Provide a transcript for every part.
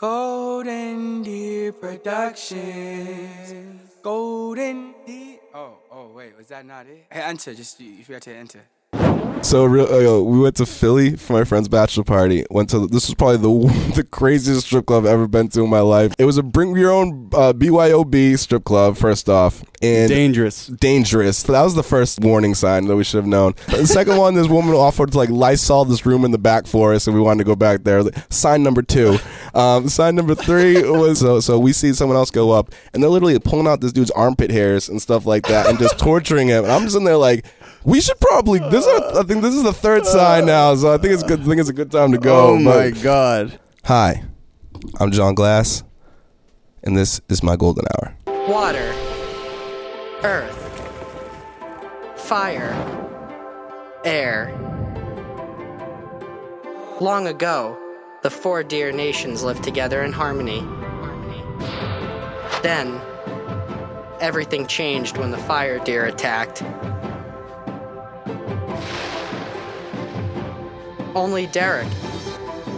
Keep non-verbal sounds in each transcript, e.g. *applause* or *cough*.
Golden Deer Productions. Golden Deer. Oh, oh, wait, was that not it? Hey, enter. Just you, you forgot to enter. So real, uh, we went to Philly for my friend's bachelor party. Went to this was probably the *laughs* the craziest strip club I've ever been to in my life. It was a bring your own uh, BYOB strip club. First off, and Dangerous. dangerous. So that was the first warning sign that we should have known. The second one, this woman offered to like Lysol this room in the back for us, and we wanted to go back there. Sign number two. Um, sign number three was so, so we see someone else go up, and they're literally pulling out this dude's armpit hairs and stuff like that, and just torturing him. And I'm just in there like. We should probably. This is. I think this is the third sign now, so I think it's good. I think it's a good time to go. Oh my but- god. Hi, I'm Jon Glass, and this is my golden hour. water, earth, fire, air. Long ago, the four deer nations lived together in harmony. Then, everything changed when the fire deer attacked. Only Derek,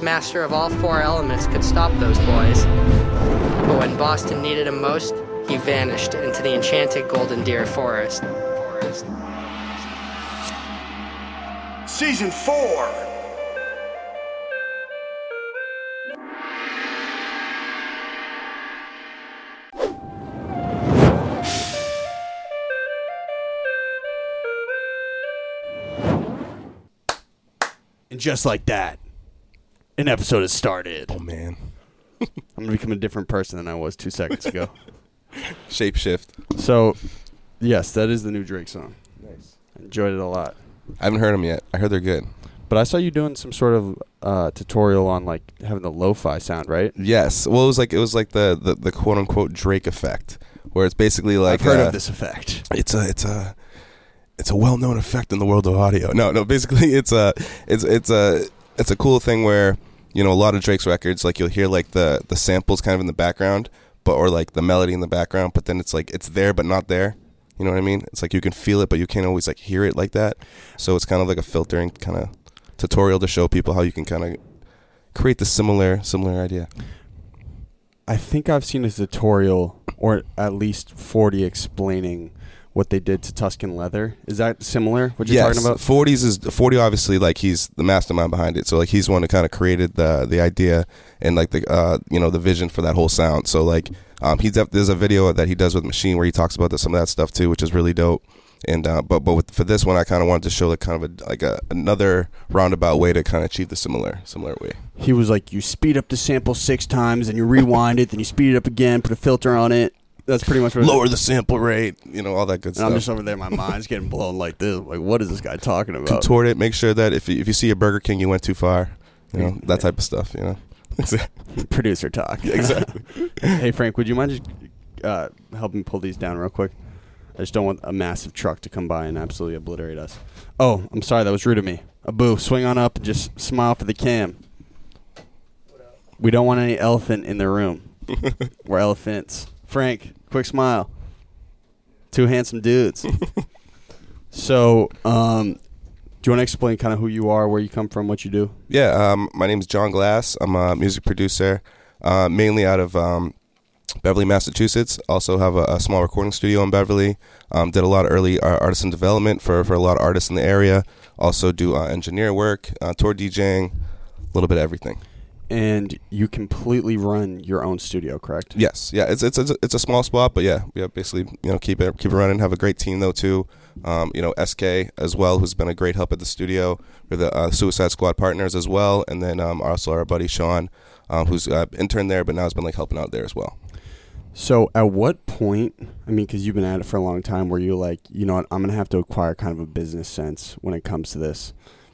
master of all four elements, could stop those boys. But when Boston needed him most, he vanished into the enchanted Golden Deer Forest. Season 4. Just like that, an episode has started. Oh man, *laughs* I'm gonna become a different person than I was two seconds ago. *laughs* shapeshift. so, yes, that is the new Drake song. Nice. I enjoyed it a lot. I haven't heard them yet. I heard they're good. But I saw you doing some sort of uh, tutorial on like having the lo-fi sound, right? Yes. Well, it was like it was like the the, the quote unquote Drake effect, where it's basically like I've heard uh, of this effect. It's a it's a it's a well known effect in the world of audio. No, no. Basically, *laughs* it's a it's it's a it's a cool thing where you know a lot of Drake's records, like you'll hear like the the samples kind of in the background, but or like the melody in the background, but then it's like it's there but not there. You know what I mean? It's like you can feel it, but you can't always like hear it like that. So it's kind of like a filtering kind of tutorial to show people how you can kind of create the similar similar idea. I think I've seen a tutorial, or at least 40 explaining what they did to Tuscan Leather. Is that similar? What you're yes, talking about? Forties is forty. Obviously, like he's the mastermind behind it. So like he's one who kind of created the the idea and like the uh you know the vision for that whole sound. So like um he's def- there's a video that he does with Machine where he talks about the, some of that stuff too, which is really dope. And uh, but but with, for this one, I kind of wanted to show like kind of a like a another roundabout way to kind of achieve the similar similar way. He was like, you speed up the sample six times, and you rewind it, then you speed it up again, put a filter on it. That's pretty much what. Lower the sample rate, you know, all that good And stuff. I'm just over there, my mind's getting blown like this. Like, what is this guy talking about? Contort it. Make sure that if you, if you see a Burger King, you went too far. You know that type of stuff. You know. *laughs* Producer talk. *laughs* exactly. *laughs* hey, Frank, would you mind just uh, helping pull these down real quick? I just don't want a massive truck to come by and absolutely obliterate us. Oh, I'm sorry, that was rude of me. Abu, swing on up and just smile for the cam. We don't want any elephant in the room. We're elephants. Frank, quick smile. Two handsome dudes. *laughs* so, um, do you want to explain kind of who you are, where you come from, what you do? Yeah, um, my name is Jon Glass. I'm a music producer, uh, mainly out of um, Beverly, Massachusetts. Also have a, a small recording studio in Beverly. Um, did a lot of early uh, artisan development for, for a lot of artists in the area. Also do uh, engineer work, uh, tour DJing, a little bit of everything. And you completely run your own studio, correct? Yes, yeah, it's it's it's a, it's a small spot, but yeah, yeah, basically, you know, keep it keep it running. Have a great team though too. Um, you know, SK as well, who's been a great help at the studio. We're the uh, Suicide Squad partners as well, and then um, also our buddy Sean, um, who's uh, intern there, but now has been like helping out there as well. So, at what point? I mean, because you've been at it for a long time, where you're like, you know what, I'm gonna have to acquire kind of a business sense when it comes to this,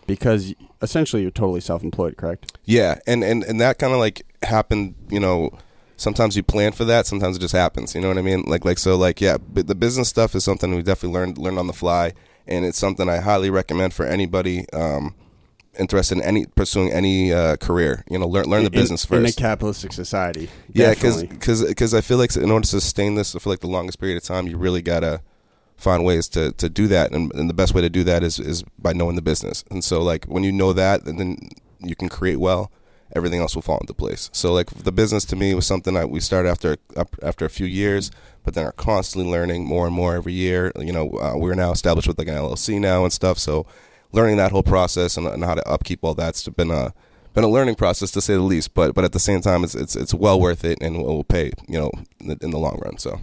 because essentially you're totally self-employed, correct? Yeah, and and and that kind of like happened. You know, sometimes you plan for that, sometimes it just happens. You know what I mean? Like like so like yeah, but the business stuff is something we definitely learned learned on the fly, and it's something I highly recommend for anybody. Um, interested in any pursuing any uh, career you know learn learn the In- business in a first capitalistic society. Yeah, because because I feel like in order to sustain this for like the longest period of time, you really gotta find ways to, to do that, and, and the best way to do that is is by knowing the business. And so like when you know that, and then you can create well, everything else will fall into place. So like the business to me was something that we started after after a few years, but then are constantly learning more and more every year. You know, uh, we're now established with like an LLC now and stuff. So learning that whole process and, and how to upkeep all that's been a been a learning process to say the least. But but at the same time, it's it's it's well worth it and will pay. You know, in the, in the long run. So.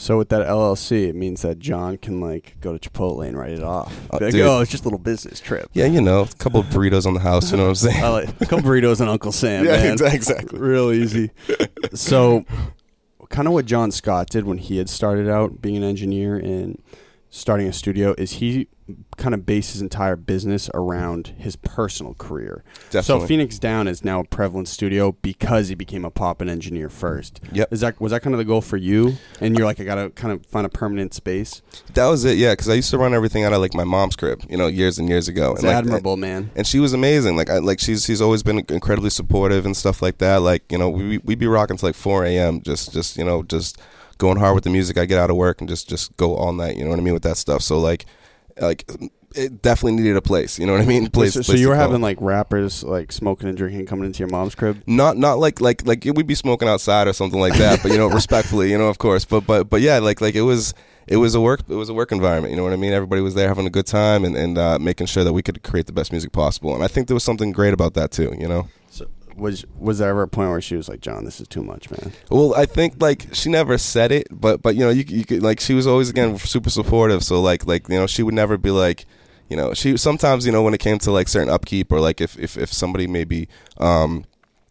So with that LLC, it means that Jon can like go to Chipotle and write it off. Uh, like, dude. oh, it's just a little business trip. Yeah, you know, a couple of burritos on the house. You know what I'm saying? *laughs* I like a couple burritos and Uncle Sam. yeah, *laughs* man. exactly. Real easy. so, kind of what John Scott did when he had started out being an engineer and starting a studio is he kind of based his entire business around his personal career. Definitely. So Phoenix Down is now a prevalent studio because he became a pop and engineer first. Yep. Is that was that kind of the goal for you? And you're like, I gotta kind of find a permanent space. That was it, yeah. Because I used to run everything out of like my mom's crib, you know, years and years ago. It's and, like, admirable, man. and she was amazing. Like, I, like she's she's always been incredibly supportive and stuff like that. Like, you know, we we'd be rocking to like 4 a.m. Just just you know just going hard with the music. I get out of work and just just go all night. You know what I mean with that stuff. So like like it definitely needed a place. You know what I mean? Place. so, so place you were having like rappers like smoking and drinking coming into your mom's crib. not not like like like we'd be smoking outside or something like that but you know *laughs* respectfully you know of course but but but yeah like like it was it was a work it was a work environment you know what i mean everybody was there having a good time and and uh, making sure that we could create the best music possible and i think there was something great about that too you know was was there ever a point where she was like, Jon, this is too much, man? well i think like she never said it but but you know you, you could like she was always again super supportive so like like you know she would never be like you know she sometimes you know when it came to like certain upkeep or like if if, if somebody maybe um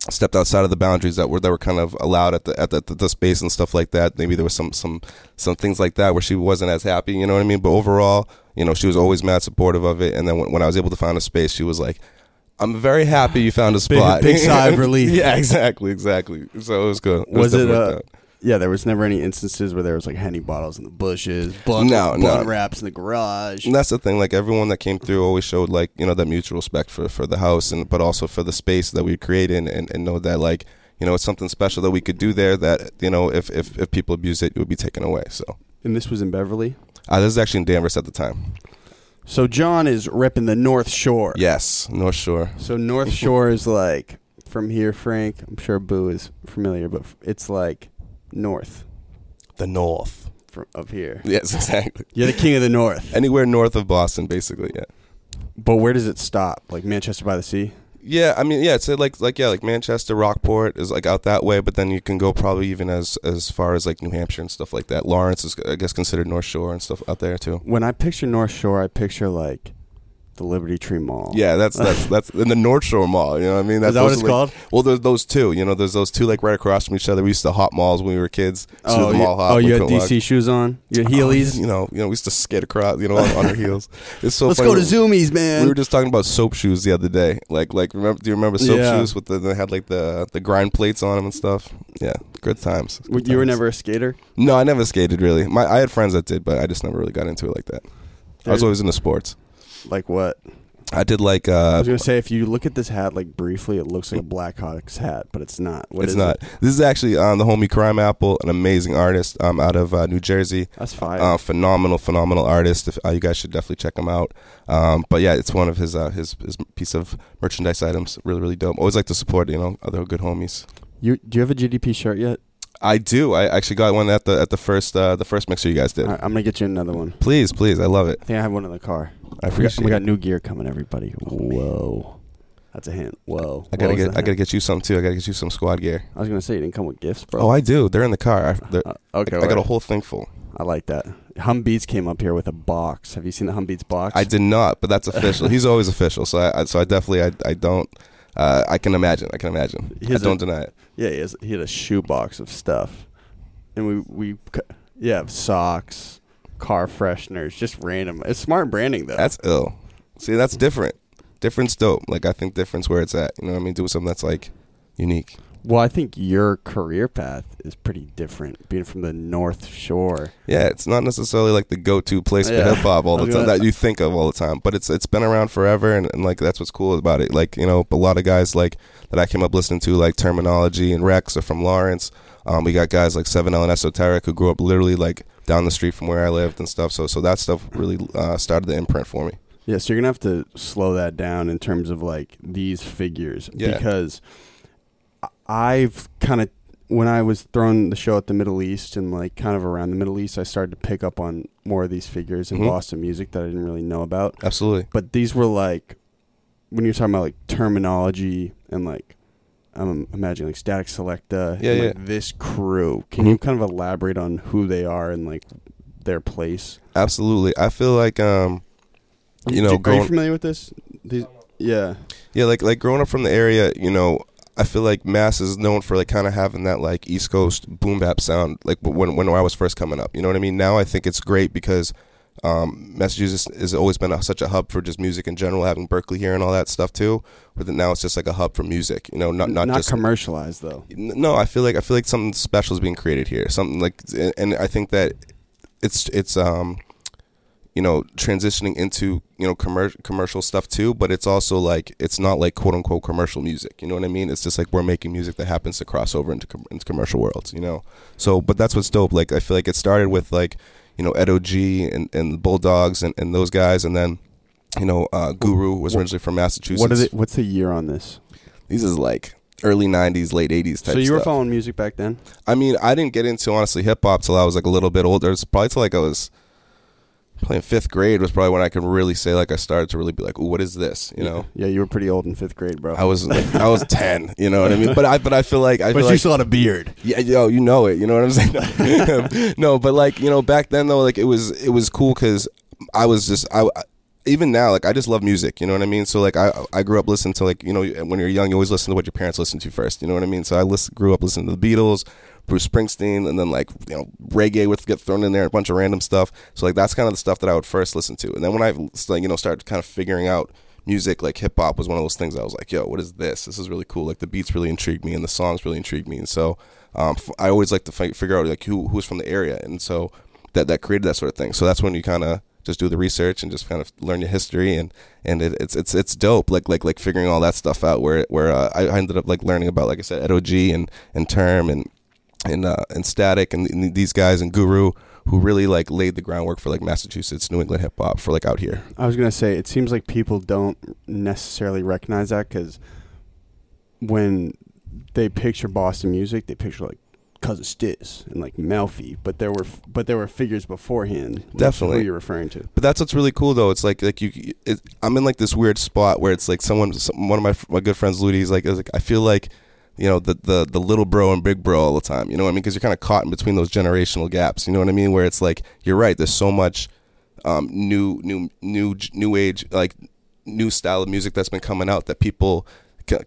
stepped outside of the boundaries that were that were kind of allowed at the at the, the space and stuff like that. Maybe there was some some some things like that where she wasn't as happy. You know what I mean? But overall, you know, she was always mad supportive of it. And then when, when I was able to find a space, she was like. I'm very happy you found a spot. big sigh of *laughs* relief. yeah, exactly, exactly. So it was good. Was it? definitely Uh, yeah, there was never any instances where there was like henny bottles in the bushes, blunt, No, no. wraps in the garage. And that's the thing. Like everyone that came through always showed like you know that mutual respect for for the house and but also for the space that we created and, and know that like you know it's something special that we could do there that you know if if, if people abuse it it would be taken away. So And this was in Beverly. uh, this is actually in Danvers at the time. So John is repping the North Shore. Yes, North Shore. So North *laughs* Shore is like from here, Frank. I'm sure Boo is familiar, but it's like north The North. from of here. Yes, *laughs* exactly. You're the king of the North. Anywhere north of Boston, basically. Yeah. But where does it stop? Like Manchester by the Sea? Yeah, I mean, yeah, it's like like yeah, like Manchester, Rockport is like out that way, but then you can go probably even as as far as like New Hampshire and stuff like that. Lawrence is I guess considered North Shore and stuff out there too. When I picture North Shore, I picture like the Liberty Tree Mall. Yeah, that's that's *laughs* that's in the North Shore Mall. You know what I mean? That's that what it's like- called? Well, there's those two. You know, there's those two like right across from each other. We used to hop malls when we were kids. Oh, you, hop. oh, you had. DC shoes on? You had Oh, Heelys? you know, you know, we used to skate across. You know, on, on our heels. *laughs* It's so. Let's funny. go to Zumiez, man. We were just talking about soap shoes the other day. Like, like remember? Do you remember soap Yeah. shoes with the they had like the the grind plates on them and stuff? Yeah, good times. Good you were never a skater? No, I never skated really. My I had friends that did, but I just never really got into it like that. I was There's- always into sports. Like what? I did like Uh, I was gonna say if you look at this hat like briefly, it looks like a Blackhawks hat, but it's not. What it's not. it? This is actually um, the homie Crimeapple, an amazing artist um, out of uh, New Jersey. That's fine. Uh, phenomenal, phenomenal artist. If, uh, you guys should definitely check him out. Um, but yeah, it's one of his uh, his his piece of merchandise items. Really, really dope. Always like to support you know other good homies. you do you have a GDP shirt yet? I do. I actually got one at the at the first uh, the first mixer you guys did. All right, I'm gonna get you another one. Please, please, I love it. I think I have one in the car. I appreciate. we got new gear coming, everybody. Whoa, that's a hint. Whoa, I gotta get a I gotta get you some too. I gotta get you some squad gear. I was gonna say you didn't come with gifts, bro. Oh, I do. They're in the car. I, Uh, okay, I got a whole thing full. I like that. Hum Beats came up here with a box. Have you seen the Hum Beats box? I did not, but that's official. *laughs* He's always official, so I, I so I definitely I, I don't. Uh, I can imagine. I can imagine. I don't deny it. Yeah, he, has, he had a shoebox of stuff, and we we yeah socks, car fresheners, just random. It's smart branding though. That's ill. See, that's different. Different's dope. Like I think difference where it's at. You know what I mean? Do something that's like unique. Well, I think your career path is pretty different, being from the North Shore. Yeah, it's not necessarily like the go-to place Yeah. for hip hop all *laughs* the time that you think of all the time. But it's it's been around forever, and, and like that's what's cool about it. Like you know, a lot of guys like that I came up listening to, like Termanology and Reks, are from Lawrence. Um, we got guys like Seven L and Esoteric who grew up literally like down the street from where I lived and stuff. So so that stuff really uh, started the imprint for me. Yeah, so you're gonna have to slow that down in terms of like these figures Yeah. because I've kind of when I was throwing the show at the Middle East and like kind of around the Middle East, I started to pick up on more of these figures in Mhm. Boston music that I didn't really know about. Absolutely. But these were like when you're talking about like Termanology and like I'm imagining like Statik Selektah, Yeah, and, yeah. like this crew. Can Mhm. you kind of elaborate on who they are and like their place? Absolutely. I feel like um you know, are you familiar with this? These, yeah. Yeah, like like growing up from the area, you know, I feel like Mass is known for like kind of having that like East Coast boom bap sound, like when when I was first coming up. You know what I mean? Now I think it's great because um, Massachusetts has always been a, such a hub for just music in general, having Berklee here and all that stuff too. But now it's just like a hub for music. You know, not not, not just commercialized though. No, I feel like I feel like something special is being created here. Something like, and I think that it's it's um, you know, transitioning into you know commercial commercial stuff too. But it's also like it's not like quote unquote commercial music. You know what I mean? It's just like we're making music that happens to cross over into com- into commercial worlds. You know, so but that's what's dope. Like I feel like it started with like you know Ed G and and Bulldogs and and those guys, and then. You know, uh, Guru was originally from Massachusetts. What is it? What's the year on this? These is like early '90s, late '80s type. so you were stuff. following music back then? I mean, I didn't get into honestly hip hop till I was like a little bit older. It's probably till like I was probably in fifth grade was probably when I can really say like I started to really be like, "Ooh, what is this?" You know. Yeah, you were pretty old in fifth grade, bro. I was like, I was ten, you know what I mean. But I but I feel like I but feel you like still had a beard. yeah, yo, you know it. You know what I'm saying? *laughs* no, but like you know, back then though, like it was it was cool because I was just I. Even now, like I just love music, you know what I mean. So like I I grew up listening to like you know when you're young, you always listen to what your parents listen to first, you know what I mean. So I listen, grew up listening to the Beatles, Bruce Springsteen, and then like you know reggae would get thrown in there, a bunch of random stuff. So like that's kind of the stuff that I would first listen to, and then when I like you know started kind of figuring out music, like hip hop was one of those things I was like, yo, what is this? This is really cool. Like the beats really intrigued me, and the songs really intrigued me, and so um, f- I always like to fi- figure out like who who's from the area, and so that that created that sort of thing. So that's when you kind of just do the research and just kind of learn your history and and it, it's it's it's dope like like like figuring all that stuff out where where uh, I, ended up like learning about like I said Ed OG and and Term and and uh, and Statik and, and these guys and Guru who really like laid the groundwork for like Massachusetts New England hip hop for like out here. I was gonna say it seems like people don't necessarily recognize that because when they picture Boston music, they picture like Cousin Stizz and like Melfi, but there were but there were figures beforehand. Definitely. who you're referring to. But that's what's really cool though. It's like like you, it, I'm in like this weird spot where it's like someone, some, one of my my good friends, Ludi, is like, is like I feel like, you know, the the the little bro and big bro all the time. You know what I mean? Because you're kind of caught in between those generational gaps. You know what I mean? Where it's like you're right. There's so much um, new new new new age like new style of music that's been coming out that people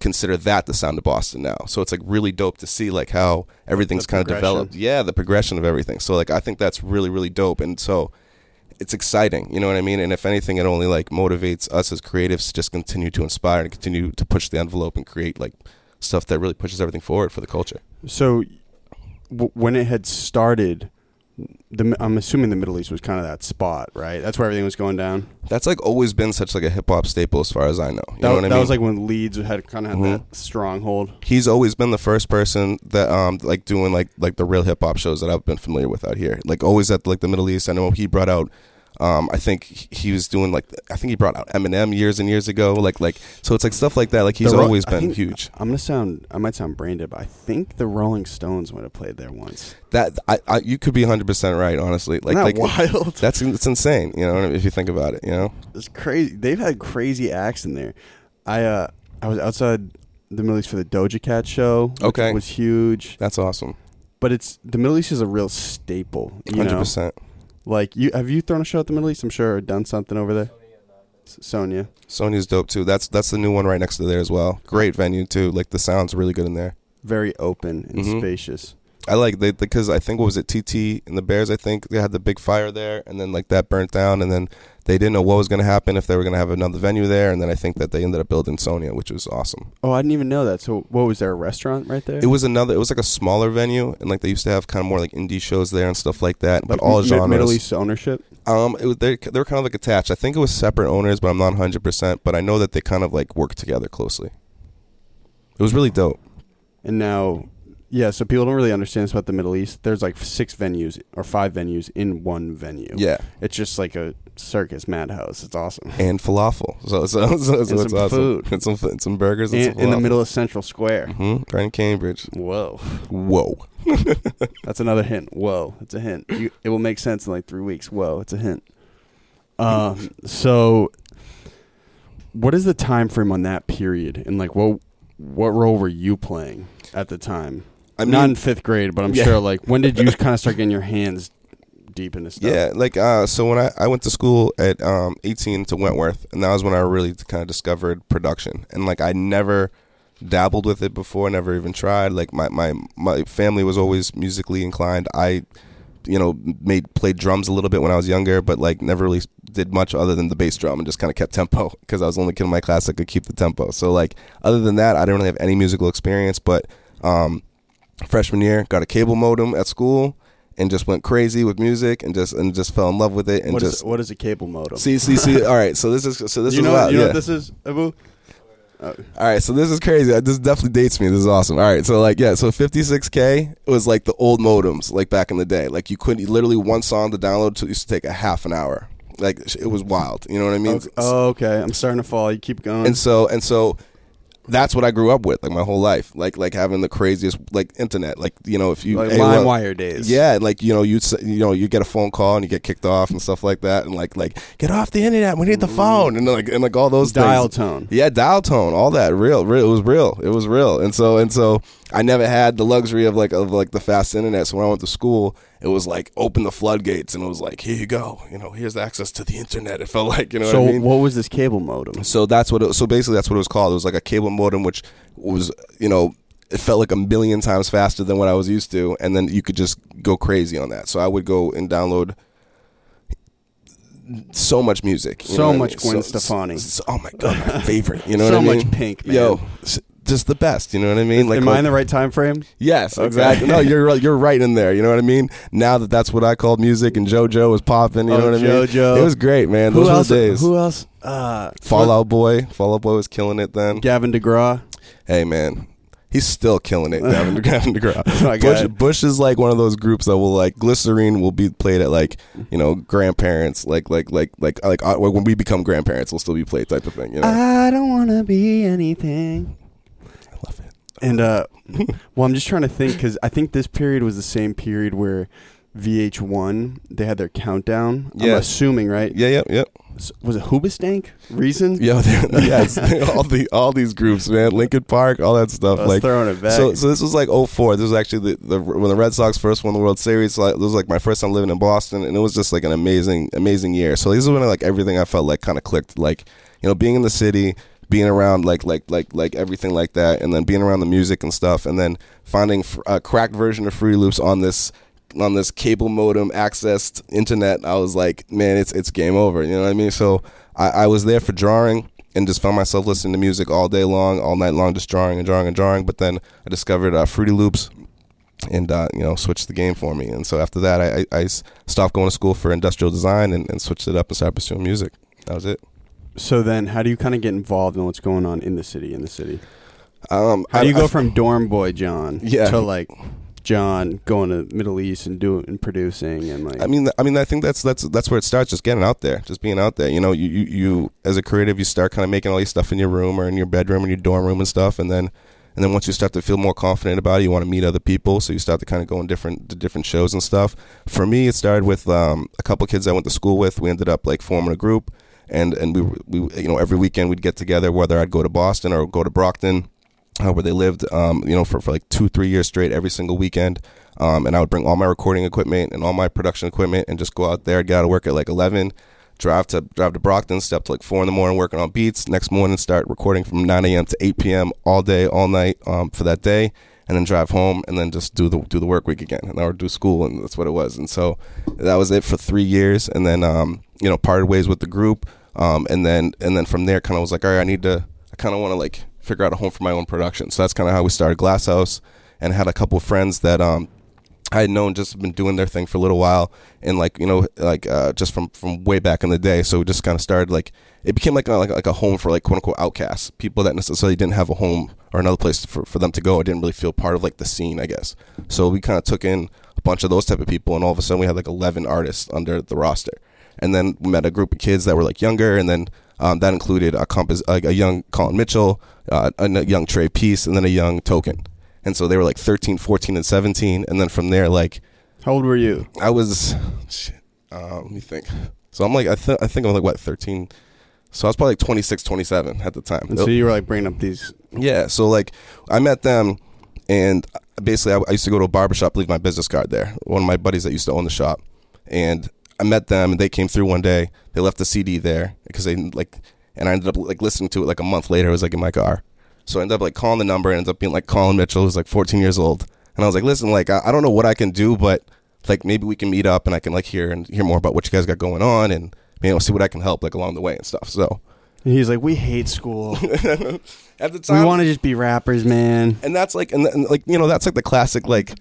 consider that the sound of Boston now. So it's like really dope to see like how everything's kind of developed. Yeah, the progression of everything. So like I think that's really really dope. And so it's exciting, you know what I mean? And if anything, it only like motivates us as creatives to just continue to inspire and continue to push the envelope and create like stuff that really pushes everything forward for the culture. So w- when it had started, the I'm assuming the Middle East was kind of that spot, right? That's where everything was going down. That's like always been such like a hip hop staple as far as I know. You That, know what I that was like when Leedz had kind of had Mhm. that stronghold. he's always been the first person that um like doing like like the real hip hop shows that I've been familiar with out here. Like always at like the Middle East. I know he brought out um I think he- was doing like I think he brought out Eminem years and years ago. Like like so it's like stuff like that. Like he's Ro- always been think- huge. I'm gonna sound, I might sound brain dead, but I think the Rolling Stones might have played there once. That I, I you could be 100 percent right. Honestly, like Isn't like wild? that's it's insane. You know if you think about it. You know. It's crazy. They've had crazy acts in there. I uh I was outside the Middle East for the Doja Cat show. Okay. was huge. That's awesome. But it's the Middle East is a real staple. You Hundred know, percent. Like you have you thrown a show at the Middle East? I'm sure or done something over there. Sonia, Sony's dope too. That's that's the new one right next to there as well. Great venue too. Like the sound's really good in there. very open and Mhm. spacious. I like they because I think what was it TT and the Bears. I think they had the big fire there, and then like that burnt down, and then they didn't know what was going to happen if they were going to have another venue there, and then I think that they ended up building Sonia, which was awesome. Oh, I didn't even know that. So, what was there a restaurant right there? It was another. It was like a smaller venue, and like they used to have kind of more like indie shows there and stuff like that. But Like all genres. Middle East ownership. Um, it was they they were kind of like attached. I think it was separate owners, but I'm not 100. percent But I know that they kind of like worked together closely. It was really dope. And now Yeah, so people don't really understand this about the Middle East. There's like six venues or five venues in one venue. Yeah. It's just like a circus madhouse. It's awesome. and falafel. *laughs* So so so, so And it's some awesome. food. and some and some burgers and In, some in the middle of Central Square. hmm right in Cambridge. Whoa. Whoa. *laughs* That's another hint. Whoa. It's a hint. You, it will make sense in like three weeks. Whoa. It's a hint. Um, so what is the time frame on that period? And like what what role were you playing at the time? I Not in fifth grade, but I'm Yeah. sure like when did you *laughs* kind of start getting your hands deep into stuff? Yeah, like uh, so when I, I went to school at um, 18 to Wentworth, and that was when I really kind of discovered production. And like I never dabbled with it before, never even tried. Like my my my family was always musically inclined. I you know made played drums a little bit when I was younger, but like never really did much other than the bass drum and just kind of kept tempo *laughs* because I was the only kid in my class that could keep the tempo. So like other than that, I didn't really have any musical experience, but um freshman year got a cable modem at school and just went crazy with music and just and just fell in love with it and What is just what is a cable modem? see see see all right so this is so this you is know, you know yeah. what this is, Abu? Uh, all right so this is crazy uh, this definitely dates me this is awesome all right so like yeah so 56k was like the old modems like back in the day like you couldn't literally one song to download to used to take a half an hour like it was wild you know what i mean Okay. Oh, okay. I'm starting to fall. You keep going. and so and so that's what I grew up with, like my whole life, like like having the craziest like internet, like you know if you like AOL LimeWire days. Yeah, like you know you you know you get a phone call and you get kicked off and stuff like that, and like like get off the internet, we need the phone, and like and like all those Dial things. tone. Yeah, dial tone, all that real, real. It was real. It was real, and so and so I never had the luxury of like of like the fast internet. So when I went to school, it was like open the floodgates, and it was like here you go, you know, here's access to the internet. *laughs* It felt like you know So what I mean. what was this cable modem? So that's what. It, so basically, that's what it was called. It was like a cable modem, which was you know it felt like a million times faster than what I was used to, and then you could just go crazy on that. So I would go and download so much music, you So know what I much mean? Gwen So- Stefani. so- oh my god, my *laughs* favorite. You know So what I mean? So much Pink, man. Yo, just the best. You know what I mean? Like, Am like I in the right time frame? Yes, Okay. exactly. No, you're right- you're right in there. You know what I mean? Now that that's what I called music, and JoJo was popping. You Oh, know what I mean? JoJo. It was great, man. Who Those else? were the days. Who else? Uh, Fall Out Boy. Fall Out Boy was killing it then. Gavin DeGraw. Hey man, he's still killing it. Gavin, *laughs* Gavin DeGraw. Bush. Bush is like one of those groups that will like glycerine will be played at like you know grandparents like like like like like uh, when we become grandparents will still be played type of thing. You know, I don't want to be anything. It. And uh, *laughs* well, I'm just trying to think because I think this period was the same period where VH1 they had their countdown. I'm assuming, right? Yeah, yeah, yeah. S- Was it Hoobastank? Reason? Yeah, yes, *laughs* *laughs* all the all these groups, man, Linkin Park, all that stuff. I was like throwing it back. So, so this was like 04. This was actually the, the when the Red Sox first won the World Series. Like, this was like my first time living in Boston, and it was just like an amazing, amazing year. So this is when like everything I felt like kind of clicked. Like, you know, being in the city, being around like like like like everything like that, and then being around the music and stuff, and then finding a cracked version of Fruity Loops on this on this cable modem accessed internet. I was like, man, it's it's game over. You know what I mean? So I, I was there for drawing and just found myself listening to music all day long, all night long, just drawing and drawing and drawing. But then I discovered uh, Fruity Loops, and uh, you know switched the game for me. And so after that, I I stopped going to school for industrial design and, and switched it up and started pursuing music. That was it. So then, how do you kind of get involved in what's going on in the city? In the city, Um, how I- do you I go f- from dorm boy Jon Yeah. to like Jon going to Middle East and doing and producing and like? I mean, I mean, I think that's that's that's where it starts. Just getting out there, just being out there. You know, you you, you as a creative, you start kind of making all your stuff in your room or in your bedroom or your dorm room and stuff, and then and then once you start to feel more confident about it, you want to meet other people. So you start to kind of go in different to different shows and stuff. For me, it started with um, a couple kids I went to school with. We ended up like forming a group, and and we we you know every weekend we'd get together, whether I'd go to Boston or go to Brockton uh, where they lived, um, you know, for, for like two, three years straight every single weekend. Um, and I would bring all my recording equipment and all my production equipment and just go out there, get out of work at like 11, drive to drive to Brockton, step to like 4 in the morning working on beats. Next morning, start recording from 9 a.m. to 8 p.m. all day, all night um, for that day. And then drive home and then just do the do the work week again and or do school and that's what it was. And so that was it for three years. And then um, you know parted ways with the group. Um, and then and then from there kind of was like all right I need to I kind of want to like figure out a home for my own production. So that's kind of how we started Glasshouse, and had a couple friends that um I had known just been doing their thing for a little while, and like you know, like uh, just from from way back in the day. So we just kind of started like it became like a, like, like a home for like quote unquote outcasts, people that necessarily didn't have a home or another place for for them to go. Or didn't really feel part of like the scene, I guess. So we kind of took in a bunch of those type of people, and all of a sudden we had like eleven artists under the roster, and then we met a group of kids that were like younger, and then um, that included a, compos- a, a young Colin Mitchell, uh, a a young Trey Peace, and then a young Token. And so they were like 13, 14, and 17. And then from there, like, How old were you? I was, shit, uh, let me think. So I'm like, I, th- I think I'm like, what, 13? So I was probably like 26, 27 at the time. And so you were like bringing up these. Yeah, so like I met them, and basically I, I used to go to a barbershop, leave my business card there. One of my buddies that used to own the shop, and I met them, and they came through one day. They left the CD there because they like, and I ended up like listening to it like a month later. It was like in my car, so I ended up like calling the number. and ended up being like Colin Mitchell, who's like 14 years old, and I was like, listen, like I, I don't know what I can do, but like maybe we can meet up and I can like hear and hear more about what you guys got going on and you know see what I can help like along the way and stuff. So And he's like, we hate school. *laughs* at the time, we want to just be rappers, man. and that's like and, and like you know that's like the classic like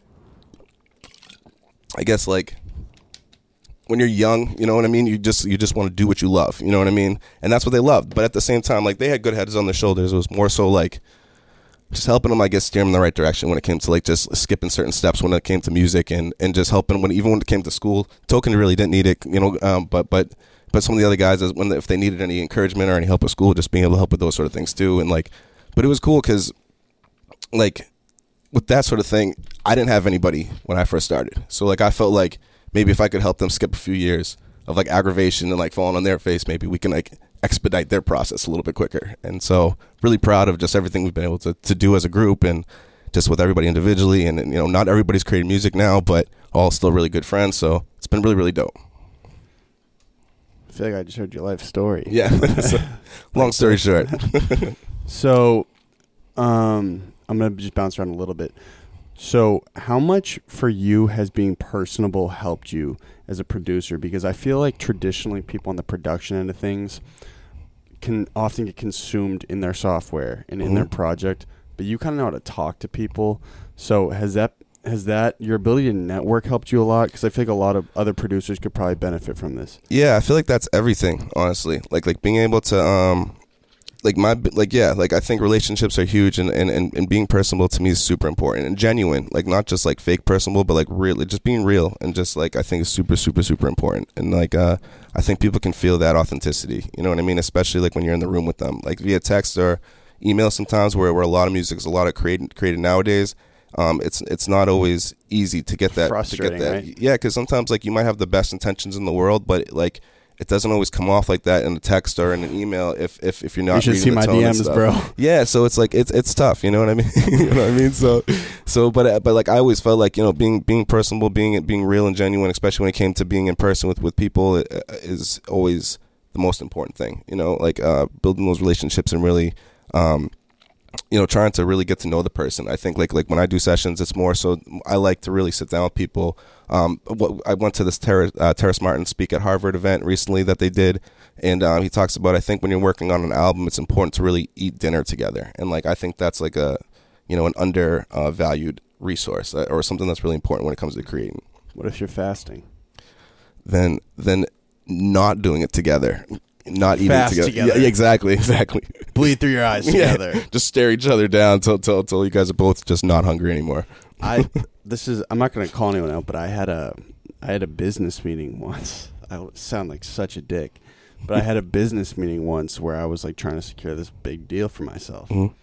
i guess like when you're young you know what i mean? You just you just want to do what you love you know what i mean? And that's what they loved. But at the same time like they had good heads on their shoulders. It was more so like just helping them i guess steer them in the right direction when it came to like just skipping certain steps when it came to music and and just helping when even when it came to school. Token really didn't need it you know um, but but but some of the other guys when if they needed any encouragement or any help with school just being able to help with those sort of things too. And like but it was cool because like with that sort of thing, I didn't have anybody when I first started. So like I felt like maybe if I could help them skip a few years of like aggravation and like falling on their face, maybe we can like expedite their process a little bit quicker. And so really proud of just everything we've been able to, to do as a group and just with everybody individually and, and you know not everybody's creating music now, but all still really good friends. So it's been really really dope. I feel like I just heard your life story. Yeah. *laughs* Long story short. *laughs* So, um, I'm gonna just bounce around a little bit. So, how much for you has being personable helped you as a producer? Because I feel like traditionally people on the production end of things can often get consumed in their software and in their Mhm. project, but you kind of know how to talk to people. So, has that has that your ability to network helped you a lot? Because I feel like a lot of other producers could probably benefit from this. Yeah, I feel like that's everything, honestly. Like like being able to um like my like yeah, like I think relationships are huge and, and, and, and being personable to me is super important and genuine. Like not just like fake personable, but like really just being real and just like I think is super, super, super important. And like uh I think people can feel that authenticity. You know what I mean? Especially like when you're in the room with them. Like via text or email sometimes where, where a lot of music is a lot of created created nowadays. Um, it's it's not always easy to get that Frustrating, to get that right? yeah because sometimes like you might have the best intentions in the world but like it doesn't always come off like that in a text or in an email if if, if you're not You should reading see the my DMs, bro. yeah so it's like it's it's tough you know what i *laughs* mean? You know what i mean? So so but but like i always felt like you know being being personable being being real and genuine especially when it came to being in person with with people uh, is always the most important thing you know? Like uh building those relationships and really um you know trying to really get to know the person. I think like like when i do sessions it's more so i like to really sit down with people. Um what, i went to this Terrace, uh, Terrace martin speak at harvard event recently that they did and um, he talks about i think when you're working on an album it's important to really eat dinner together. And like i think that's like a you know an undervalued uh, resource uh, or something that's really important when it comes to creating. What if you're fasting? then then not doing it together not eating Fast together, together. Yeah, exactly *laughs* exactly Bleed through your eyes *laughs* Yeah, together. just stare each other down till, till till you guys are both just not hungry anymore. *laughs* I this is I'm not going to call anyone out, but I had a I had a business meeting once. I sound like such a dick, but I had a business meeting once where I was like trying to secure this big deal for myself, Mhm.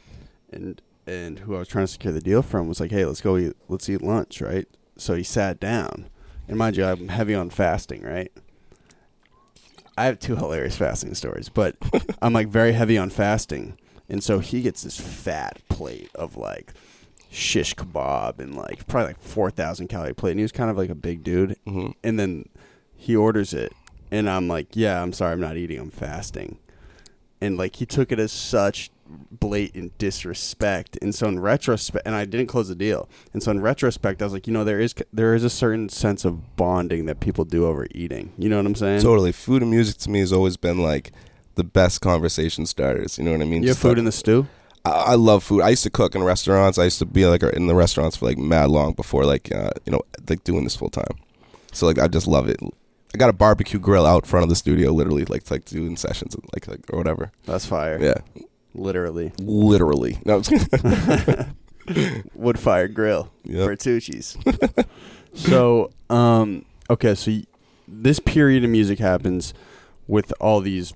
and and who I was trying to secure the deal from was like, hey, let's go eat let's eat lunch, right? So he sat down, and mind you, I'm heavy on fasting, right? I have two hilarious fasting stories, but I'm like very heavy on fasting. And so he gets this fat plate of like shish kebab and like probably like 4,000 calorie plate. And he was kind of like a big dude. Mhm. And then he orders it. And I'm like, yeah, I'm sorry, I'm not eating, I'm fasting. And like he took it as such blatant disrespect. And so in retrospect, and I didn't close the deal. And so in retrospect, I was like, you know, there is there is a certain sense of bonding that people do over eating. You know what I'm saying? Totally, food and music to me has always been like the best conversation starters. You know what I mean? You have Just food like- in the stew? I, I love food. I used to cook in restaurants. I used to be like in the restaurants for like mad long before like uh, you know like doing this full time. So like I just love it. I got a barbecue grill out front of the studio, literally like like doing sessions like like or whatever. That's fire. Yeah, Literally. literally. No, *laughs* Wood fire grill. Yep. Bertucci's. *laughs* so, um, okay, so y- this period of music happens with all these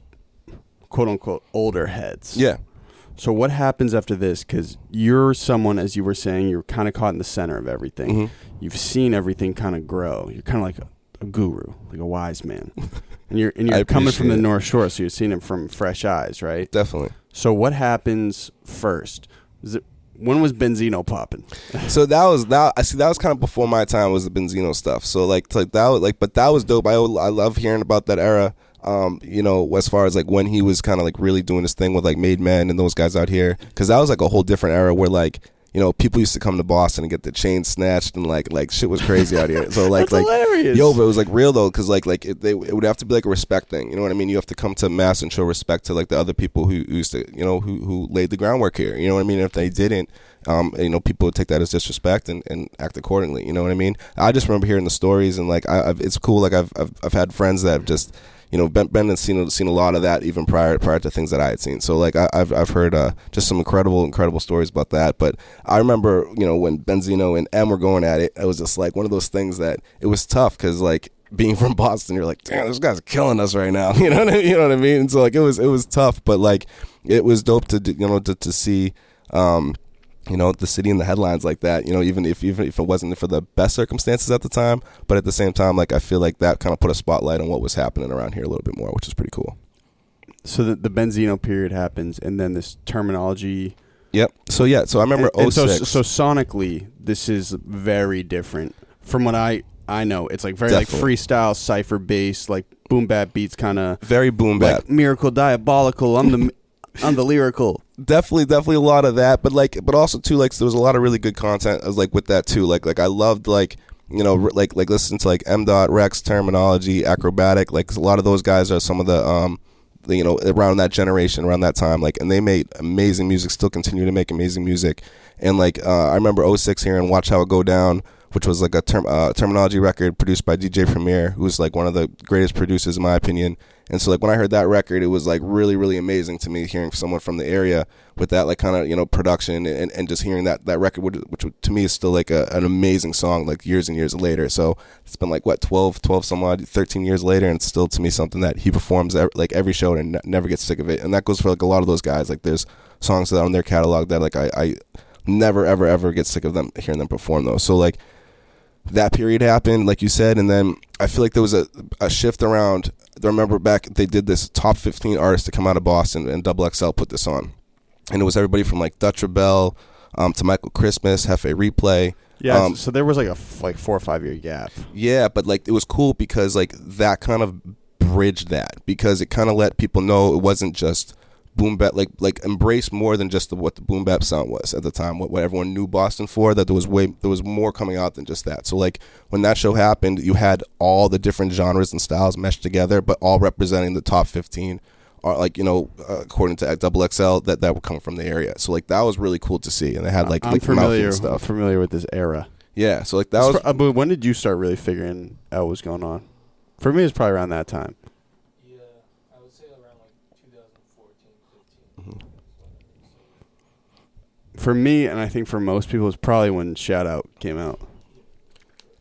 quote unquote older heads. yeah. So what happens after this? Because you're someone, as you were saying, you're kind of caught in the center of everything. Mhm. You've seen everything kind of grow. You're kind of like a, a guru, like a wise man, *laughs* and you're and you're coming from the it. North Shore, so you're seeing it from fresh eyes, right? Definitely. So what happens first? It when was Benzino popping? So that was that. I see. That was kind of before my time. Was the Benzino stuff. So like, like that was like, but that was dope. I I love hearing about that era. Um, you know, as far as like when he was kind of like really doing his thing with like Made Men and those guys out here, because that was like a whole different era where like. You know, people used to come to Boston and get the chain snatched, and like, like shit was crazy out here. So *laughs* like, like, hilarious. yo, but it was like real though, because like, like it, they, it would have to be like a respect thing. You know what I mean? You have to come to mass and show respect to like the other people who used to, you know, who who laid the groundwork here. You know what I mean? If they didn't, um, you know, people would take that as disrespect and, and act accordingly. You know what I mean? I just remember hearing the stories and like, I, I've, it's cool. Like I've, I've I've had friends that have just. You know, Ben, been and seen seen a lot of that even prior prior to things that I had seen. So like I, I've I've heard uh, just some incredible incredible stories about that. But I remember you know when Benzino and M were going at it, it was just like one of those things that it was tough because like being *laughs* from Boston, you're like, damn, this guys killing us right now. *laughs* You know what I mean? You know what I mean? And so like it was it was tough, but like it was dope to you know to, to see. Um, you know the city in the headlines like that you know even if even if it wasn't for the best circumstances at the time but at the same time like i feel like that kind of put a spotlight on what was happening around here a little bit more which is pretty cool So the, the Benzino period happens, and then this Termanology. yep so yeah so i remember and, and so oh so sonically, this is very different from what I I know. It's like very Definitely. like freestyle, cipher based, like boom bap beats, kind of very boom bap like miracle diabolical. I'm the *laughs* I'm the lyrical. definitely definitely a lot of that but like but also too like there was a lot of really good content as like with that too like like i loved like you know like like listening to like m dot Reks Termanology Akrobatik like a lot of those guys are some of the um the, you know around that generation around that time like and they made amazing music still continue to make amazing music and like uh, i remember 06 here and watch how it go down which was like a term uh, Termanology record produced by dj premier who's like one of the greatest producers in my opinion and so like when I heard that record, it was like really, really amazing to me hearing someone from the area with that like kind of you know production and, and just hearing that that record, which, which to me is still like a, an amazing song like years and years later. So it's been like what 12, 12 some odd, thirteen years later, and it's still to me something that he performs like every show and ne- never gets sick of it. And that goes for like a lot of those guys. Like there's songs that on their catalog that like I, I never ever ever get sick of them hearing them perform though. So like that period happened, like you said, and then I feel like there was a, a shift around. I remember back they did this top 15 artists to come out of Boston, and Double XL put this on, and it was everybody from like Dutch ReBelle um, to Michael Christmas, Hefe Replay. Yeah. Um, so there was like a f- like four or five year gap. yeah, but like it was cool because like that kind of bridged that because it kind of let people know it wasn't just boom bap like like embrace more than just the, what the boom bap sound was at the time what, what everyone knew Boston for that there was way there was more coming out than just that so like when that show happened you had all the different genres and styles meshed together but all representing the top 15 are like you know uh, according to double XL that that would come from the area so like that was really cool to see and they had like I'm like familiar stuff familiar with this era. yeah so like that was Uh, but when did you start really figuring out what was going on? For me, it's probably around that time. Yeah, I would say around like 2014, 15. For me, and I think for most people, it's probably when Shout Out came out.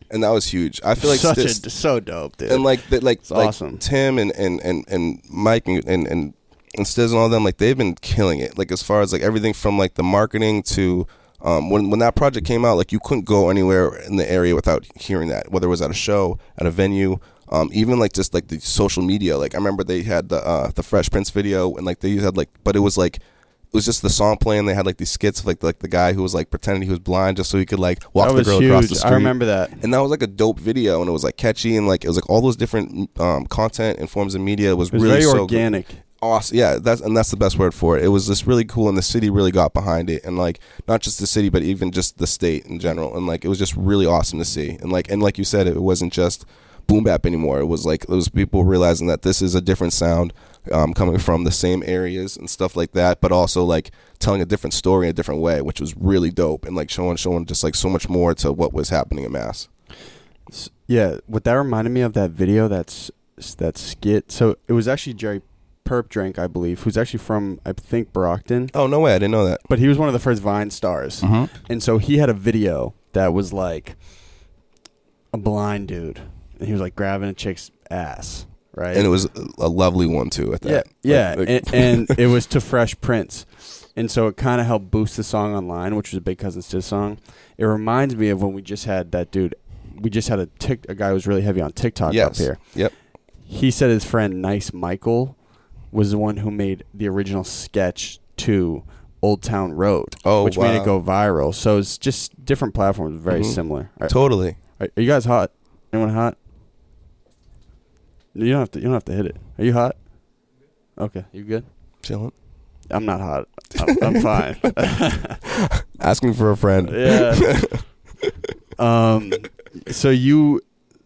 and that was huge I feel like Such this- a so dope, dude. and like the, like It's like awesome. Tim and and and and Mike and and and, Stizz and all them like they've been killing it. Like as far as like everything from like the marketing to um, when when that project came out, like you couldn't go anywhere in the area without hearing that. Whether it was at a show, at a venue, um, even like just like the social media. Like I remember they had the uh, the Fresh Prince video and like they had like, but it was like. It was just the song playing. They had like these skits of like like the guy who was like pretending he was blind just so he could like walk that the girl huge. across the street I remember that. and that was like a dope video and it was like catchy and like it was like all those different um, content and forms of media was, It was really very so organic. awesome yeah that's and that's the best word for it it was just really cool and the city really got behind it and like not just the city but even just the state in general and like it was just really awesome to see and like and like you said it wasn't just boom bap anymore it was like those people realizing that this is a different sound um, coming from the same areas and stuff like that, but also like telling a different story in a different way, which was really dope and like showing showing just like so much more to what was happening in Mass. Yeah, what that reminded me of that video that's that skit. So it was actually Jerry Purpdrank, I believe, who's actually from I think Brockton, Oh no way, I didn't know that. but he was one of the first Vine stars. And so he had a video that was like a blind dude, and he was like grabbing a chick's ass, right? And it was a lovely one too at yeah, that. yeah, Like- and, and it was to Fresh Prince, and so it kind of helped boost the song online, which was a Big Cousin Stizz song. It reminds me of when we just had that dude. We just had a tick, a guy who was really heavy on TikTok yes. up here. Yep. He said his friend Nice Michael was the one who made the original sketch to Old Town Road, Oh, which made it go viral. So it's just different platforms, very Mhm. similar. Are, Totally. are you guys hot? Anyone hot? You don't have to. You don't have to hit it. Are you hot? Okay, you good? Chilling. I'm not hot. I'm, I'm fine. *laughs* Asking for a friend. yeah. um. So you.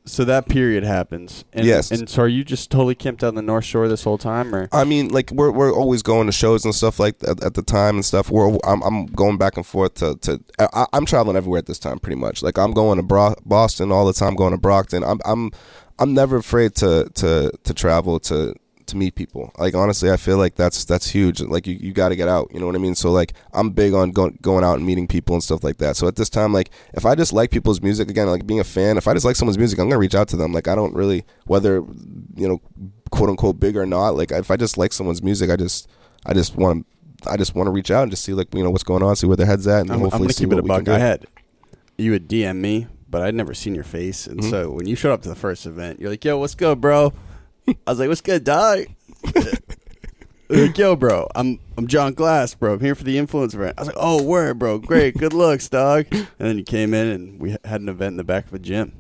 So that period happens. And, Yes. And so are you just totally camped out on the North Shore this whole time, or? I mean, like we're we're always going to shows and stuff like that at the time and stuff. We're I'm, I'm going back and forth to to I, I'm traveling everywhere at this time pretty much. Like I'm going to Bro- Boston all the time, going to Brockton. I'm I'm I'm never afraid to to to travel to to meet people. Like honestly, I feel like that's that's huge. Like you, you got to get out. You know what I mean? So like I'm big on going going out and meeting people and stuff like that. So at this time, like if I just like people's music again, like being a fan, if I just like someone's music, I'm gonna reach out to them. Like I don't really whether you know quote unquote big or not. Like if I just like someone's music, I just I just want to I just want to reach out and just see like you know what's going on, see where their heads at, and I'm, I'm hopefully see keep it what we can do. had you would DM me, but I'd never seen your face, and Mhm. so when you showed up to the first event, you're like, "Yo, what's good, bro?" I was like, "What's good, dog?" *laughs* You're like, Yo, bro, I'm I'm Jon Glass, bro. I'm here for the influence event. I was like, "Oh, word, bro, great, good *laughs* looks, dog." And then you came in, and we had an event in the back of a gym.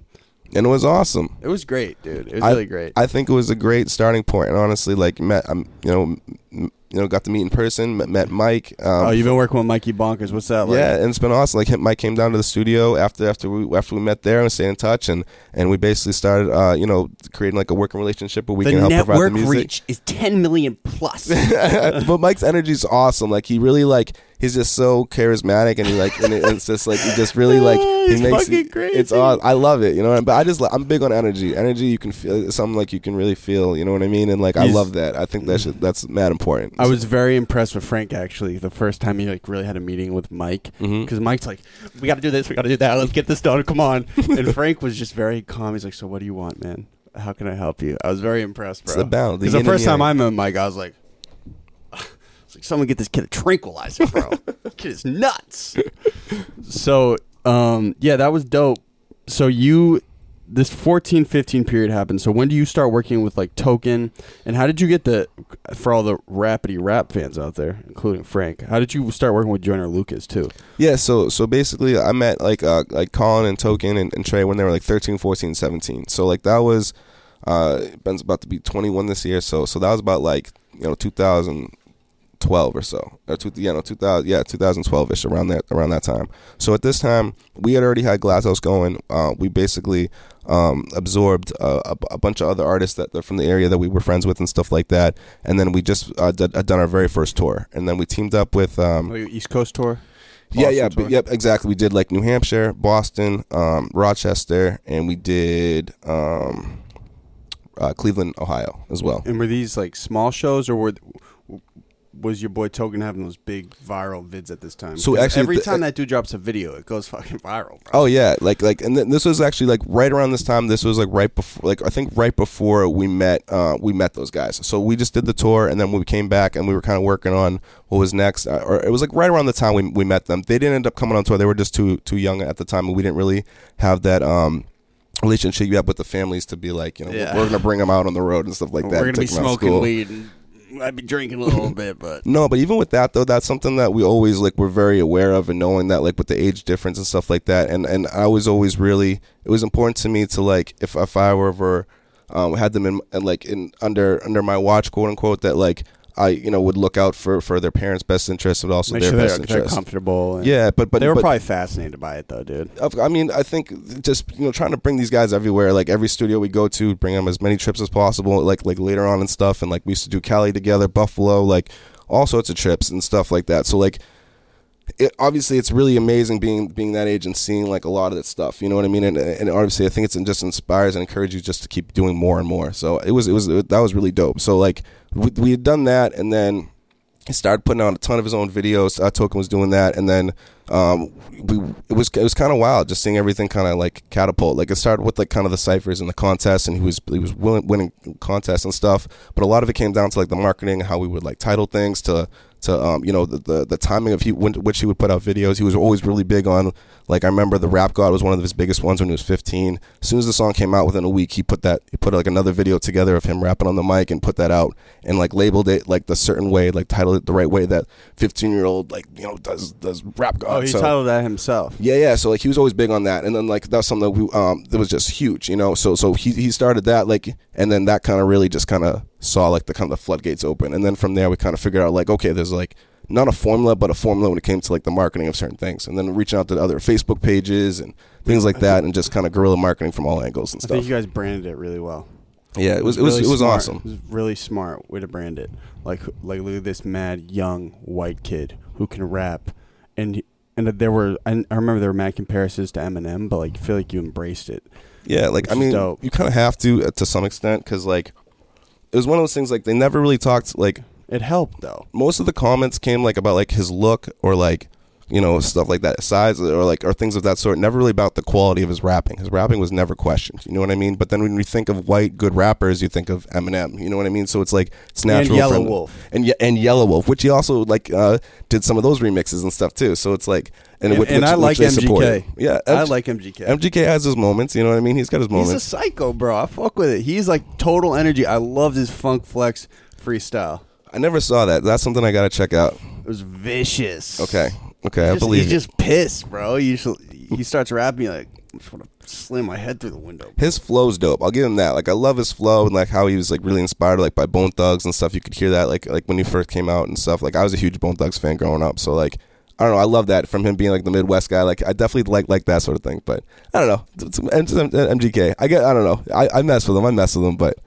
and it was awesome. It was great, dude. It was I- really great. I think it was a great starting point, and honestly, like met, I'm, you know, you know, got to meet in person, met, met Mike. Um, oh, you've been working with Mikey Bonkers. What's that like? yeah, and it's been awesome. Like Mike came down to the studio after after we after we met there and stayed in touch, and and we basically started, uh, you know, creating like a working relationship where we the can help provide the music. reach is 10 million plus. *laughs* but Mike's energy is awesome. Like he really like he's just so charismatic, and he like and it- it's just like he just really like *laughs* he He's makes fucking it- crazy. It's aw- I love it, you know. But I just I'm big on energy. Energy you can feel it's something like you can really feel. You know what I mean? And like I He's- love that. I think that should, that's mad important. I was very impressed with Frank actually the first time he like really had a meeting with Mike mm-hmm. because Mike's like, we got to do this, we got to do that, let's get this done, come on. *laughs* and Frank was just very calm. He's like, so what do you want, man? How can I help you? I was very impressed, bro. It's the balance, the Because the, yin and first time. I met Mike, I was like, it's like someone get this kid a tranquilizer, bro. *laughs* kid is nuts. so um, yeah, that was dope. So you this 14 15 period happened. So when do you start working with like Token and how did you get the for all the rapidy rap fans out there, including Frank? How did you start working with Joyner Lucas too? Yeah, so so basically I met like uh like Colin and Token and, and Trey when they were like 13, 14, 17. So like that was uh Ben's about to be 21 this year, so so that was about like, you know, 2012 or so. Or two, yeah, no, 2000 yeah, 2012ish around that around that time. So at this time, we had already had Glasshouse going. Uh we basically um, absorbed uh, a, a bunch of other artists that, that from the area that we were friends with and stuff like that, and then we just uh, did, had done our very first tour, and then we teamed up with um, Oh, your East Coast tour? yeah, Boston yeah, tour? but, yep, exactly. We did like New Hampshire, Boston, um, Rochester, and we did um, uh, Cleveland, Ohio as well. And were these like small shows or were was your boy Token having those big viral vids at this time? So actually, every the- time that dude drops a video, it goes fucking viral, bro. Oh yeah, like like, and th- this was actually like right around this time. This was like right before, like I think right before we met. Uh, we met those guys. So we just did the tour, and then we came back, and we were kind of working on what was next. Uh, or it was like right around the time we we met them. They didn't end up coming on tour. They were just too too young at the time, and we didn't really have that. Um, relationship you have with the families to be like you know Yeah. we're gonna bring them out on the road and stuff like that We're be 'em out of smoking weed and I'd be drinking a little *laughs* bit, but No, but even with that though, that's something that we always like we're very aware of and knowing that like with the age difference and stuff like that. And and I was always really it was important to me to like if if I were ever um, had them in like in under under my watch quote unquote that like I you know would look out for for their parents' best interest, but also Make their sure best they're, they're comfortable. and- Yeah, but but they were but, probably fascinated by it though, dude. I mean, I think just you know trying to bring these guys everywhere. Like every studio we go to, bring them as many trips as possible. Like like later on and stuff. And like we used to do Cali together, Buffalo, like all sorts of trips and stuff like that. So like. It, obviously, it's really amazing being being that age and seeing like a lot of that stuff. You know what I mean? And, and obviously, I think it's just inspires and encourages you just to keep doing more and more. So it was it was that was really dope. So like we, we had done that, and then he started putting out a ton of his own videos. Uh, Token was doing that, and then um, we it was it was kind of wild just seeing everything kind of like catapult. Like it started with like kind of the ciphers and the contests, and he was he was winning, contests and stuff. But a lot of it came down to like the marketing, how we would like title things to to um, you know the, the the timing of he when, which he would put out videos. He was always really big on like I remember the Rap God was one of his biggest ones when he was 15. As soon as the song came out, within a week, he put that he put like another video together of him rapping on the mic and put that out and like labeled it like the certain way, like titled it the right way that 15 year old like you know does does Rap God. Oh, he So- titled that himself. yeah, yeah. So like he was always big on that, and then like that's something that, we, um, that was just huge, you know. So so he he started that like, and then that kind of really just kind of saw like the kind of the floodgates open, and then from there we kind of figured out like okay, there's like not a formula, but a formula when it came to like the marketing of certain things, and then reaching out to other Facebook pages and things like that, and just kind of guerrilla marketing from all angles and I think stuff. you guys branded it really well. Yeah, it was it was it was smart. awesome. It was really smart way to brand it. Like like look at this mad young white kid who can rap, and and there were I, I remember there were mad comparisons to Eminem, but like I feel like you embraced it. Yeah, like I mean, dope. you kind of have to uh, to some extent because like it was one of those things like they never really talked like It helped though. most of the comments came like about like his look or like you know stuff like that size or like or things of that sort never really about the quality of his rapping his rapping was never questioned you know what i mean but then when you think of white good rappers you think of eminem you know what i mean so it's like it's natural And Yelawolf. and and Yelawolf which he also like uh did some of those remixes and stuff too so it's like and, And, which, and I like supported. MGK. yeah I like MGK. mgk has his moments you know what i mean he's got his moments. He's a psycho, bro. I fuck with it. He's like total energy. I loved his funk flex freestyle. i never saw that that's something i gotta check out It was vicious. okay okay i believe he's just pissed, bro. He usually he starts rapping like I just want to slam my head through the window. his flow's dope. I'll give him that. Like I love his flow and like how he was like really inspired like by Bone Thugs and stuff. You could hear that like like when he first came out and stuff. Like I was a huge Bone Thugs fan growing up, so like I don't know. I love that from him being like the Midwest guy. Like I definitely like like that sort of thing. But I don't know. It's- it's- it's MGK. I get. I don't know. I, I mess with him. I mess with him, but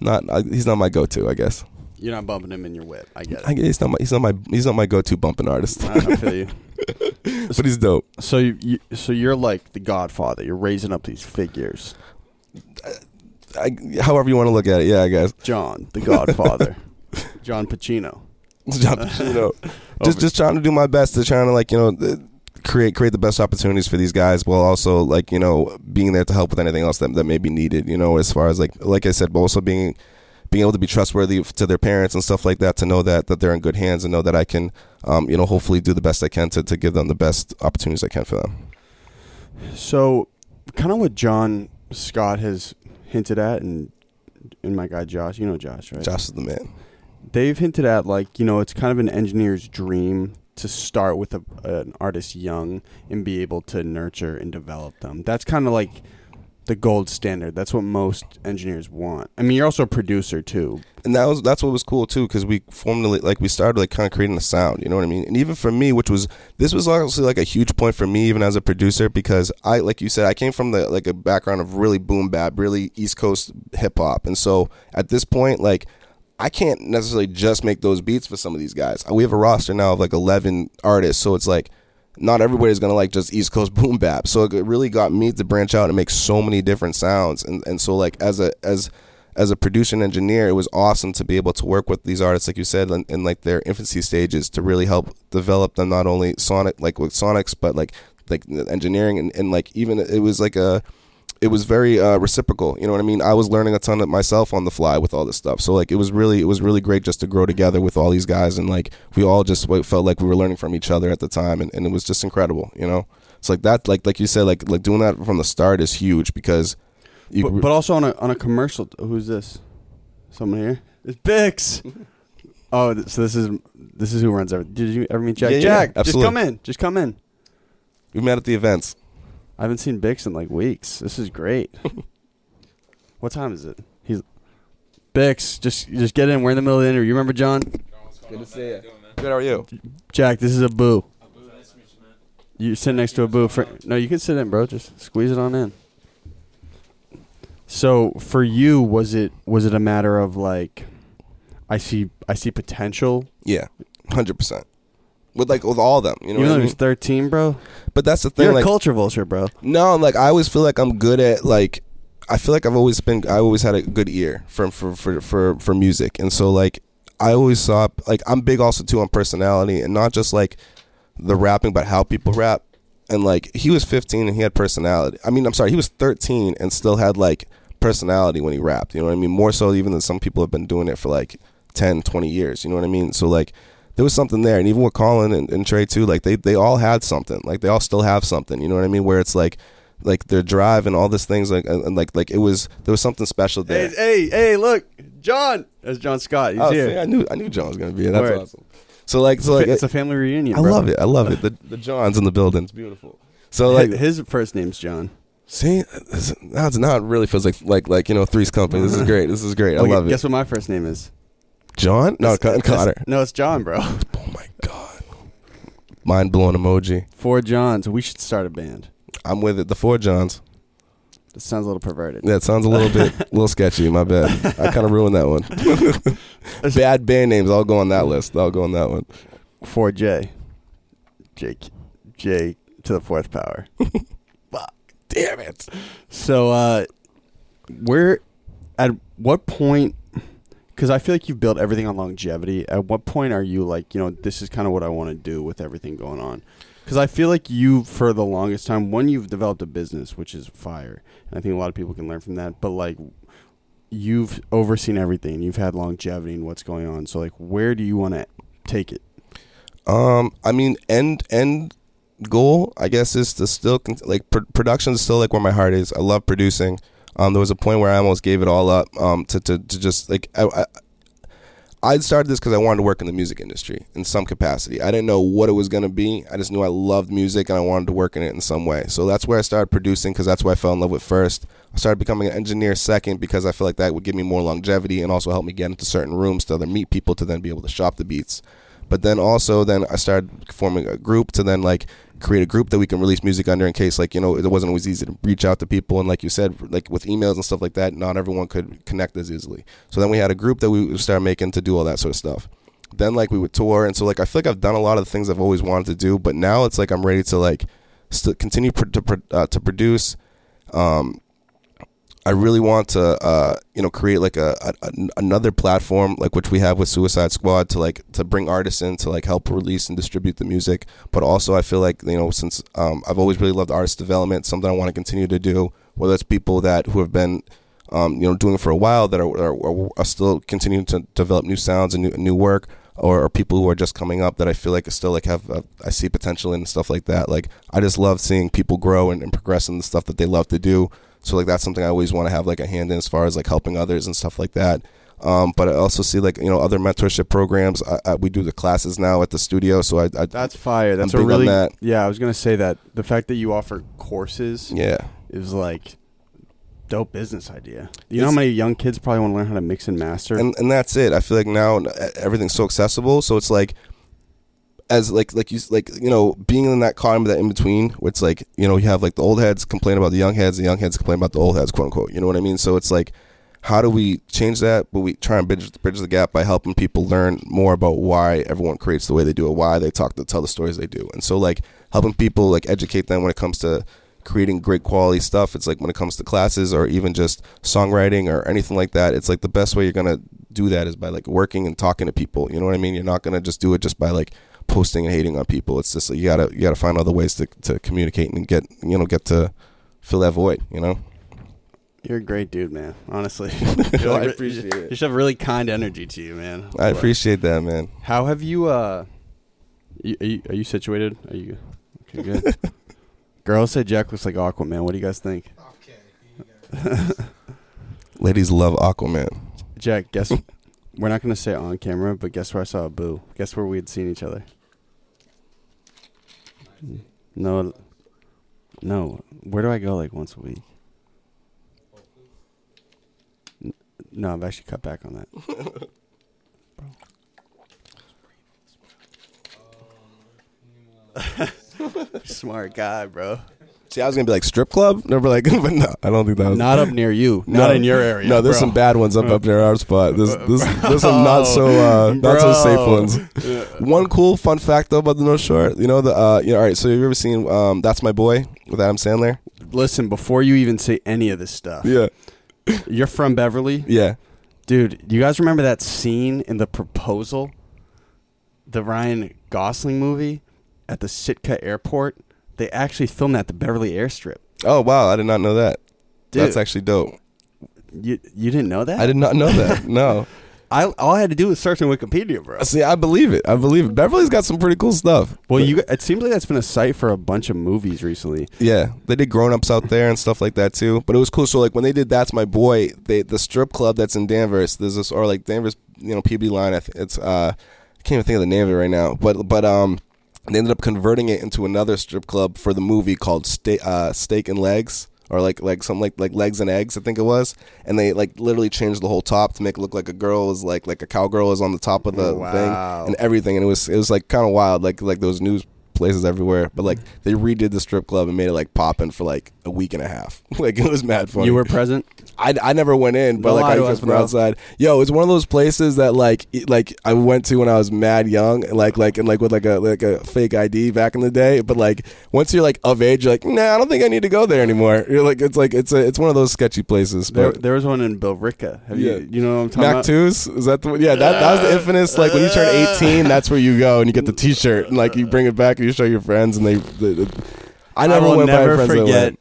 not. I, he's not my go-to. I guess. You're not bumping him in your whip. I get it. I he's not my. He's not my. He's not my go-to bumping artist. I, I feel you. *laughs* but he's dope. So you, you so you're like the Godfather. You're raising up these figures. I, however you want to look at it. Yeah, I guess. Jon, the Godfather. *laughs* Jon Pacino. Jon Pacino. *laughs* just just trying to do my best to trying to like you know uh, create create the best opportunities for these guys while also like you know being there to help with anything else that, that may be needed you know as far as like like I said but also being being able to be trustworthy to their parents and stuff like that to know that that they're in good hands and know that I can um, you know hopefully do the best I can to, to give them the best opportunities I can for them So, kind of what John Scott has hinted at, and and my guy Josh, you know Josh, right? Josh is the man They've hinted at like you know it's kind of an engineer's dream to start with a, an artist young and be able to nurture and develop them. That's kind of like the gold standard. That's what most engineers want. I mean, you're also a producer too. and that was that's what was cool too because we formally like we started like kind of creating the sound you know what i mean and even for me which was this was honestly like a huge point for me even as a producer because i like you said i came from the like a background of really boom bap really east coast hip hop and so at this point like I can't necessarily just make those beats for some of these guys. We have a roster now of like 11 artists, so it's like not everybody's gonna like just East Coast *laughs* boom bap. So it really got me to branch out and make so many different sounds. And and so like as a as as a producer and engineer, it was awesome to be able to work with these artists, like you said, in, in like their infancy stages, to really help develop them not only sonic like with sonics, but like like engineering and, and like even it was like a it was very uh, reciprocal. You know what I mean? I was learning a ton of myself on the fly with all this stuff. So like it was really it was really great just to grow together with all these guys and like we all just felt like we were learning from each other at the time and, and it was just incredible. You know, it's like that like like you said like like doing that from the start is huge because you But, but also on a on a commercial. Who's this? Someone here? It's Bix. *laughs* oh, so this is this is who runs everything. Did you ever meet Jack? Yeah, yeah, Jack, just absolutely. come in. Just come in. we met at the events. I haven't seen Bix in like weeks. This is great. *laughs* what time is it? He's Bix. Just just get in. We're in the middle of the interview. You remember Jon? Good to see you. Good. How are you? Jack, this is a boo. You sit next to a boo. For, no, you can sit in, bro. Just squeeze it on in. So for you, was it was it a matter of like, I see I see potential. Yeah, hundred percent. With like with all of them, you know Even what I he mean. was thirteen, bro. But that's the thing. You're like, a culture vulture, bro. No, like I always feel like I'm good at like I feel like I've always been I always had a good ear for for for for, for music. And so like I always saw like I'm big also too on personality and not just like the rapping but how people rap. And like he was 15 and he had personality. I mean, I'm sorry, he was 13 and still had like personality when he rapped, you know what I mean? More so even than some people have been doing it for like 10, 20 years, you know what I mean? So like there was something there and even with Colin and, and Trey too, like they they all had something. Like they all still have something, you know what I mean? Where it's like like their drive and all these things like and, like like it was there was something special there. Hey, hey, hey, look, John. That's John Scott. He's Oh, here. see, I knew I knew John was gonna be here. That's Word. awesome. So like so like it's a family reunion. I love it. I love it. The the *laughs* Johns in the building. It's beautiful. So like his, first name's John. see now it's now really feels like like like you know Three's Company. This is great. This is great. I love it. Guess what my first name is? John? No, Con- Conor. No, it's John, bro. *laughs* Oh my god. Mind blown emoji. Four Johns. We should start a band. I'm with it. The four Johns. That sounds a little perverted. That sounds a little bit, a *laughs* little sketchy. My bad. I kind of ruined that one. *laughs* Bad band names. I'll go on that list. I'll go on that one. Four J. Jake. J to the fourth power. Fuck. Damn it. So, uh, where, at what point? Because I feel like you've built everything on longevity. At what point are you like, you know, this is kind of what I want to do with everything going on? Because I feel like you, for the longest time, when you've developed a business, which is fire, and I think a lot of people can learn from that. But like, you've overseen everything. You've had longevity in what's going on. So, like, where do you want to take it? Um, I mean, end end goal, I guess, is to still con- like pr- production is still like where my heart is. I love producing. Um, there was a point where I almost gave it all up. Um, to to, to just like I. I started this because I wanted to work in the music industry in some capacity. I didn't know what it was going to be. I just knew I loved music and I wanted to work in it in some way. So that's where I started producing because that's what I fell in love with first. I started becoming an engineer second because I feel like that would give me more longevity and also help me get into certain rooms to then meet people to then be able to shop the beats. But then also then I started forming a group to then like create a group that we can release music under in case like you know it wasn't always easy to reach out to people and like you said like with emails and stuff like that not everyone could connect as easily. So then we had a group that we started making to do all that sort of stuff. Then like we would tour and so like I feel like I've done a lot of the things I've always wanted to do, but now it's like I'm ready to like st- continue pr- to pr- uh, to produce. Um, I really want to, uh, you know, create like a, a, another platform like which we have with Suicide Squad to like to bring artists in to like help release and distribute the music. But also, I feel like you know, since um, I've always really loved artist development, something I want to continue to do. Whether it's people that who have been, um, you know, doing it for a while that are, are, are still continuing to develop new sounds and new, new work, or, or people who are just coming up that I feel like still like have uh, I see potential in and stuff like that. Like I just love seeing people grow and, and progress in the stuff that they love to do. So like that's something I always want to have like a hand in as far as like helping others and stuff like that. Um, but I also see like you know other mentorship programs. I, I, we do the classes now at the studio, so I, I That's fire. That's a really that. yeah. I was gonna say that the fact that you offer courses yeah. is like dope business idea. You know how many young kids probably want to learn how to mix and master. and and that's it. I feel like now everything's so accessible, so it's like as like like you like you know being in that car that in between where it's like you know you have like the old heads complain about the young heads, the young heads complain about the old heads, quote unquote. You know what I mean? So it's like how do we change that? But we try and bridge, bridge the gap by helping people learn more about why everyone creates the way they do it, why they talk to tell the stories they do, and so like helping people like educate them when it comes to creating great quality stuff. It's like when it comes to classes or even just songwriting or anything like that. It's like the best way you're gonna do that is by like working and talking to people. You know what I mean? You're not gonna just do it just by like posting and hating on people. It's just you gotta you gotta find other ways to to communicate and get you know get to fill that void. You know. You're a great dude, man. Honestly, *laughs* Yo, I appreciate it. You should have really kind energy to you, man. I appreciate that, man. How have you? uh you, are, you, are you situated? Are you okay? Good. *laughs* Girls say Jack looks like Aquaman. What do you guys think? Okay. You got. Ladies love Aquaman. Jack, guess *laughs* We're not going to say it on camera, but guess where I saw a boo? Guess where we had seen each other? No, no. Where do I go like once a week? No, I've actually cut back on that. *laughs* Smart guy, bro. See, I was gonna be like strip club. *laughs* Never like, *laughs* but no, I don't think that was Not up near you. *laughs* No. Not in your area. No, there's bro. some bad ones up up near our spot. There's there's, there's some not so uh, not so safe ones. One cool fun fact though about the North Shore, you know the uh, you know, all right. So have you ever seen um, That's My Boy with Adam Sandler? Listen, before you even say any of this stuff, Yeah, you're from Beverly, yeah. dude. You guys remember that scene in the proposal, the Ryan Gosling movie at the Sitka Airport? They actually filmed that at the Beverly Airstrip. Oh wow, I did not know that. Dude. That's actually dope. You you didn't know that? I did not know that. *laughs* No. I all I had to do was search on Wikipedia, bro. See, I believe it. I believe it. Beverly's got some pretty cool stuff. Well, you it seems like that's been a site for a bunch of movies recently. Yeah, they did grown ups out there and stuff like that too. But it was cool. So like when they did That's My Boy, they the strip club that's in Danvers. There's this or like Danvers, you know, PB line. I th- it's uh, I can't even think of the name of it right now. But but um, they ended up converting it into another strip club for the movie called Steak uh, Steak and Legs. Or like like something like like legs and eggs, I think it was, and they like literally changed the whole top to make it look like a girl was like like a cowgirl was on the top of the Wow. thing and everything, and it was it was like kind of wild, like like those news places everywhere. But like they redid the strip club and made it like popping for like a week and a half. *laughs* like it was mad funny. You were present. *laughs* I, I never went in, but Don't like I just from outside. Yo, it's one of those places that like it- like I went to when I was mad young, and like like and like with like a like a fake ID back in the day. But like once you're like of age, you're like, nah, I don't think I need to go there anymore. You're like it's like it's a it's one of those sketchy places. There, But there was one in Billerica. Have Yeah. you you know what I'm talking Mac about? twos is that the one? Yeah, that that was the uh, infamous like when you turn uh, 18, that's where you go and you get the T-shirt and like you bring it back and you show your friends and they. they, they- I never will went by never forget.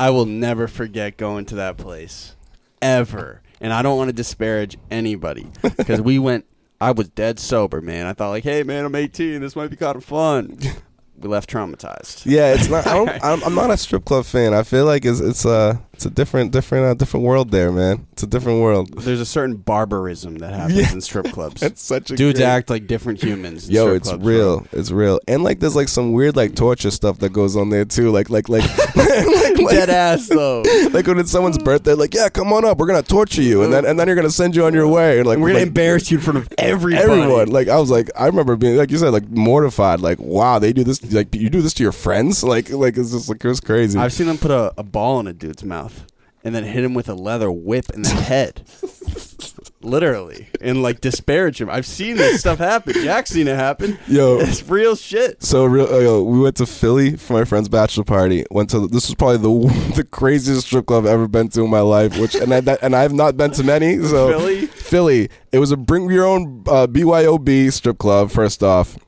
I will never forget going to that place, ever. And I don't want to disparage anybody *laughs* because we went. I was dead sober, man. I thought like, hey, man, I'm 18. This might be kind of fun. *laughs* We left traumatized. Yeah, it's not. I *laughs* don't, I'm, I'm not a strip club fan. I feel like it's it's a it's a different different uh, different world there, man. It's a different world. There's a certain barbarism that happens Yeah. in strip clubs. *laughs* It's such a Dudes great- act like different humans. in Yo, strip it's clubs, real. bro. It's real. And like there's like some weird like torture stuff that goes on there too. Like like like *laughs* like, like, *laughs* Dead ass though. like when it's someone's birthday, like yeah, come on up, we're gonna torture you, and then and then you're gonna send you on your way. And like We're gonna like, embarrass you in front of everybody. everyone. Like I was like, I remember being like you said, like mortified. Like wow, they do this. Like you do this to your friends. Like like it's just like it was crazy. I've seen them put a, a ball in a dude's mouth and then hit him with a leather whip in the head. Literally. And like disparage him. I've seen this stuff happen. Jack's seen it happen. Yo. It's real shit. So real, uh, yo, we went to Philly for my friend's bachelor party. Went to this was probably the *laughs* the craziest strip club I've ever been to in my life. Which and I that, and I've not been to many. So Philly? Philly. It was a bring your own uh, BYOB strip club. First off,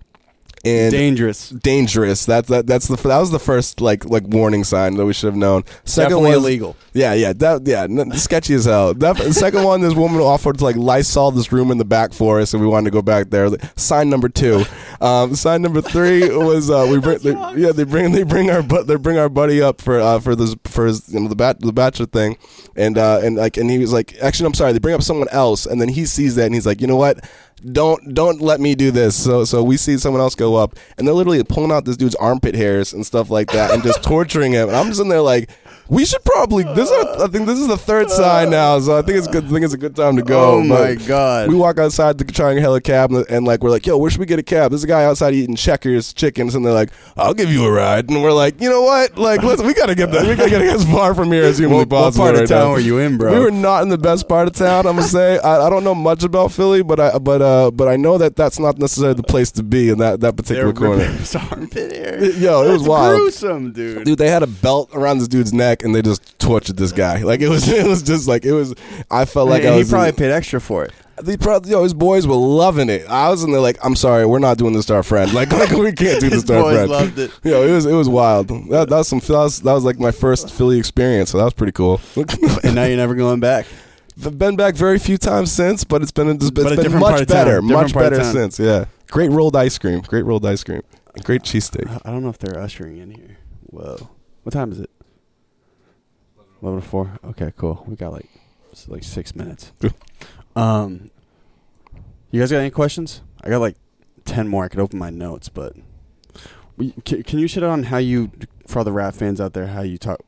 and Dangerous. dangerous. That's that. That's the that was the first like like warning sign that we should have known. Second Definitely was, illegal. Yeah, yeah, that, yeah, n- sketchy as hell. That, the second one, this woman offered to like Lysol this room in the back for us, and we wanted to go back there. Sign number two. Um, sign number three was uh, we bring, they, yeah, they bring they bring our but they bring our buddy up for uh, for this for his, you know the bat the bachelor thing, and uh, and like and he was like, actually, I'm sorry, they bring up someone else, and then he sees that and he's like, you know what? Don't don't let me do this. So so we see someone else go up, and they're literally pulling out this dude's armpit hairs and stuff like that, and just torturing him. And I'm just in there like, we should probably. This is our, I think this is the third sign now, so I think it's good. I think it's a good time to go. Oh my But God. We walk outside to try and hail a cab, and, and like we're like, yo, where should we get a cab? There's a guy outside eating Checkers chickens, and they're like, I'll give you a ride, and we're like, you know what? Like, let's we gotta get that. We gotta get as far from here as humanly What, what possible. part of right town now. were you in, bro? We were not in the best part of town. I'm gonna say I, I don't know much about Philly, but I but uh but I know that that's not necessarily the place to be in that that particular were corner. armpit hair. Yo, it was That's wild. gruesome, dude. Dude, they had a belt around this dude's neck and they just tortured this guy. Like it was, *laughs* it was just like it was. I felt like and I was he probably in, paid extra for it. they probably, yo, his boys were loving it. I was in there like, I'm sorry, we're not doing this to our friend. *laughs* Like, like we can't do this to *laughs* our boys friend. loved it. Yo, it was it was wild. That, that was some. That was, that was like my first Philly experience. So that was pretty cool. And now you're never going back. I've been back very few times since, but it's been it's been different part much better, much better since. Yeah, great rolled ice cream, great rolled ice cream, great cheesesteak. I don't know if they're ushering in here. Whoa. What time is it? 11 to 4. Okay, cool. We got like like 6 minutes. *laughs* Um You guys got any questions? I got like 10 more. I could open my notes, but we, can, can you shit on how you for all the rap fans out there how you talk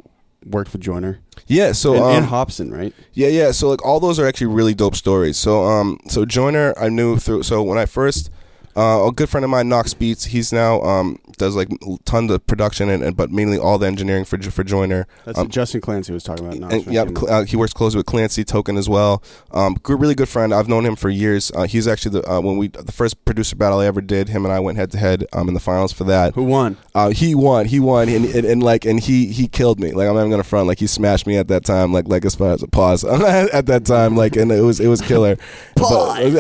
worked for Joyner Yeah, so and, um, and Hopsin, right? Yeah, yeah. So like all those are actually really dope stories. So um, so Joyner, I knew through. So when I first Uh, a good friend of mine, Knox Beats. He's now um, does like tons of production and, and but mainly all the engineering for for Joyner. That's Um, Justin Clancy was talking about. Knox and, yeah, Mancini. cl- uh, he works closely with Clancy Token as well. Um, good, really good friend. I've known him for years. Uh, he's actually the uh, when we the first producer battle I ever did. Him and I went head to head um in the finals for that. Who won? Uh, he won. He won, and, and, and like, and he he killed me. Like I'm not gonna front. Like he smashed me at that time. Like like as far as a pause *laughs* at that time. Like and it was it was killer. But,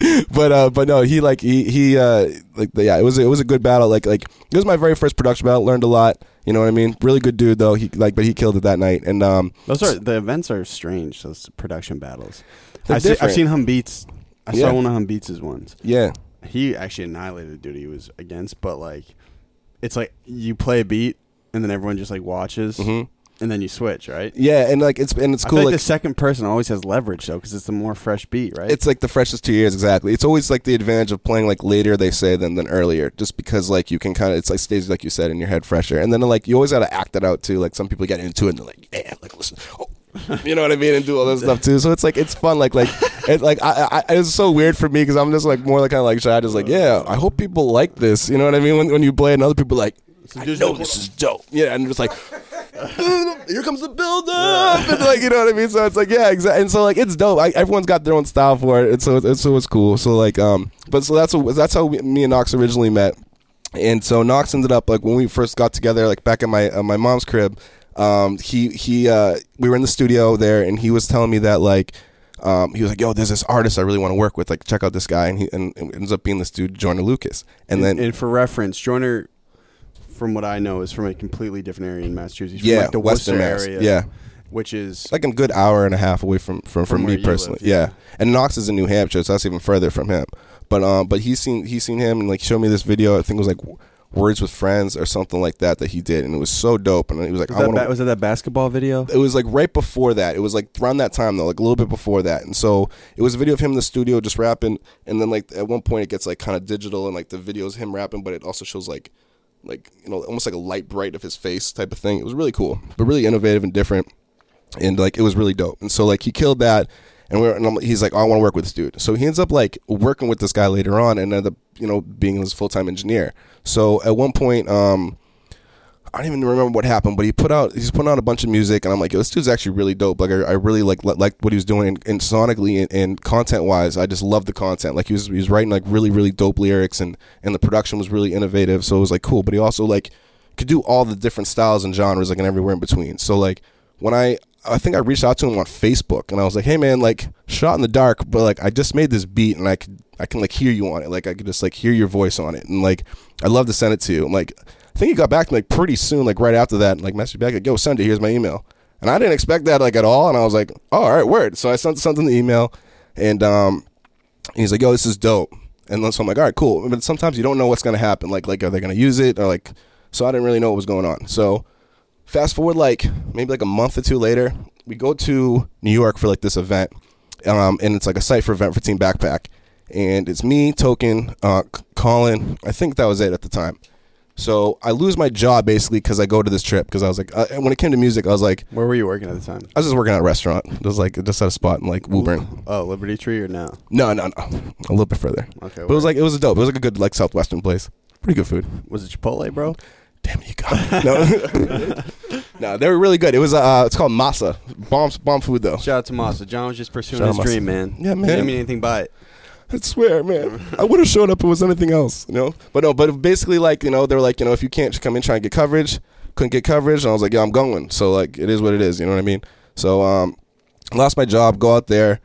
*laughs* but uh, but no, he like he he uh like yeah, it was it was a good battle. Like like it was my very first production battle. Learned a lot. You know what I mean? Really good dude though. He like, but he killed it that night. And um, Those are the events are strange. Those production battles. I've, seen, I've seen Hum Beats. I Yeah. saw one of Hum Beats' his ones. yeah, He actually annihilated the dude he was against, but like, it's like you play a beat and then everyone just like watches, Mhm. And then you switch, right? yeah, and like it's and it's I cool. feel like, like the second person always has leverage though, because it's a more fresh beat, right? It's like the freshest two years exactly. It's always like the advantage of playing like later they say than than earlier, just because like you can kind of it's like stays like you said in your head fresher, and then like you always got to act it out too. Like some people get into it and they're like, yeah, like listen, oh. *laughs* you know what I mean, and do all this stuff too. So it's like it's fun. Like like it like I, I it's so weird for me because I'm just like more like kind of like shy, just like yeah, I hope people like this. You know what I mean? When when you play it and other people are like. I know this is dope. Yeah, and it's like, *laughs* here comes the build up, and like you know what I mean. So it's like yeah, exactly. And so like it's dope. I, everyone's got their own style for it, and so it's so it's cool. So like um, but so that's what, that's how we, me and Knox originally met, and so Knox ended up like when we first got together, like back at my uh, my mom's crib. Um, he he uh, we were in the studio there, and he was telling me that like. Um, he was like, "Yo, there's this artist I really want to work with. Like, check out this guy." And he and it ends up being this dude, Joyner Lucas. And then, and for reference, Joyner, from what I know, is from a completely different area in Massachusetts. From Yeah, like the Western Worcester Mass. area. Yeah. which is like a good hour and a half away from from, from, From me personally. live, yeah. yeah. and Knox is in New Hampshire, so that's even further from him. But um, but he's seen he's seen him and like showed me this video. I think it was like Words with Friends or something like that that he did, and it was so dope. And he was like, was I that, want ba- was that that basketball video? it was like right before that. It was like around that time though, like a little bit before that. And so it was a video of him in the studio just rapping, and then like at one point it gets like kind of digital, and like the video is him rapping, but it also shows like like you know almost like a Lite-Brite of his face type of thing. It was really cool, but really innovative and different, and like it was really dope. And so like he killed that. And, we're, and I'm, he's like, oh, I want to work with this dude. So he ends up like working with this guy later on, and ended up, you know, being his full time engineer. So at one point, um, I don't even remember what happened, but he put out he's putting out a bunch of music, and I'm like, Yo, this dude's actually really dope. Like, I, I really like li- liked what he was doing, and, and sonically and, and content wise, I just loved the content. Like, he was he was writing like really really dope lyrics, and and the production was really innovative. So it was like cool, but he also like could do all the different styles and genres, like and everywhere in between. So like when I I think I reached out to him on Facebook, and I was like, Hey man, like shot in the dark, but like I just made this beat, and I could I can like hear you on it, like I could just like hear your voice on it, and like I'd love to send it to you. Like think he got back to me like pretty soon, like right after that, like messaged back like, "Yo, send it. Here's my email." And I didn't expect that like at all, and I was like, "Oh, all right, word." So I sent something the email, and um, he's like, "Yo, this is dope." And then so I'm like, "All right, cool." But sometimes you don't know what's gonna happen. Like, like are they gonna use it or like? So I didn't really know what was going on. So fast forward like maybe like a month or two later, we go to New York for like this event, um, and it's like a cipher event for Team Backpack, and it's me, Token, uh, Colin. I think that was it at the time. So I lose my job basically because I go to this trip because I was like, uh, when it came to music, I was like, Where were you working at the time? I was just working at a restaurant. It was like just at a spot in like Woburn. Oh, Liberty Tree or no? No, no, no, a little bit further. Okay, but it was like it was a dope. It was like a good like southwestern place. Pretty good food. Was it Chipotle, bro? Damn, you got it. No, *laughs* no, they were really good. It was uh, it's called masa. Bomb, bomb food though. Shout out to Masa. John was just pursuing Shout his dream, man. Yeah, man. Didn't mean anything by it. I swear, man. I would have showed up if it was anything else, you know. But no, but basically, like you know, they were like, you know, if you can't come in try and get coverage, couldn't get coverage, and I was like, yeah, I'm going. So like, it is what it is. You know what I mean? So um, lost my job, go out there.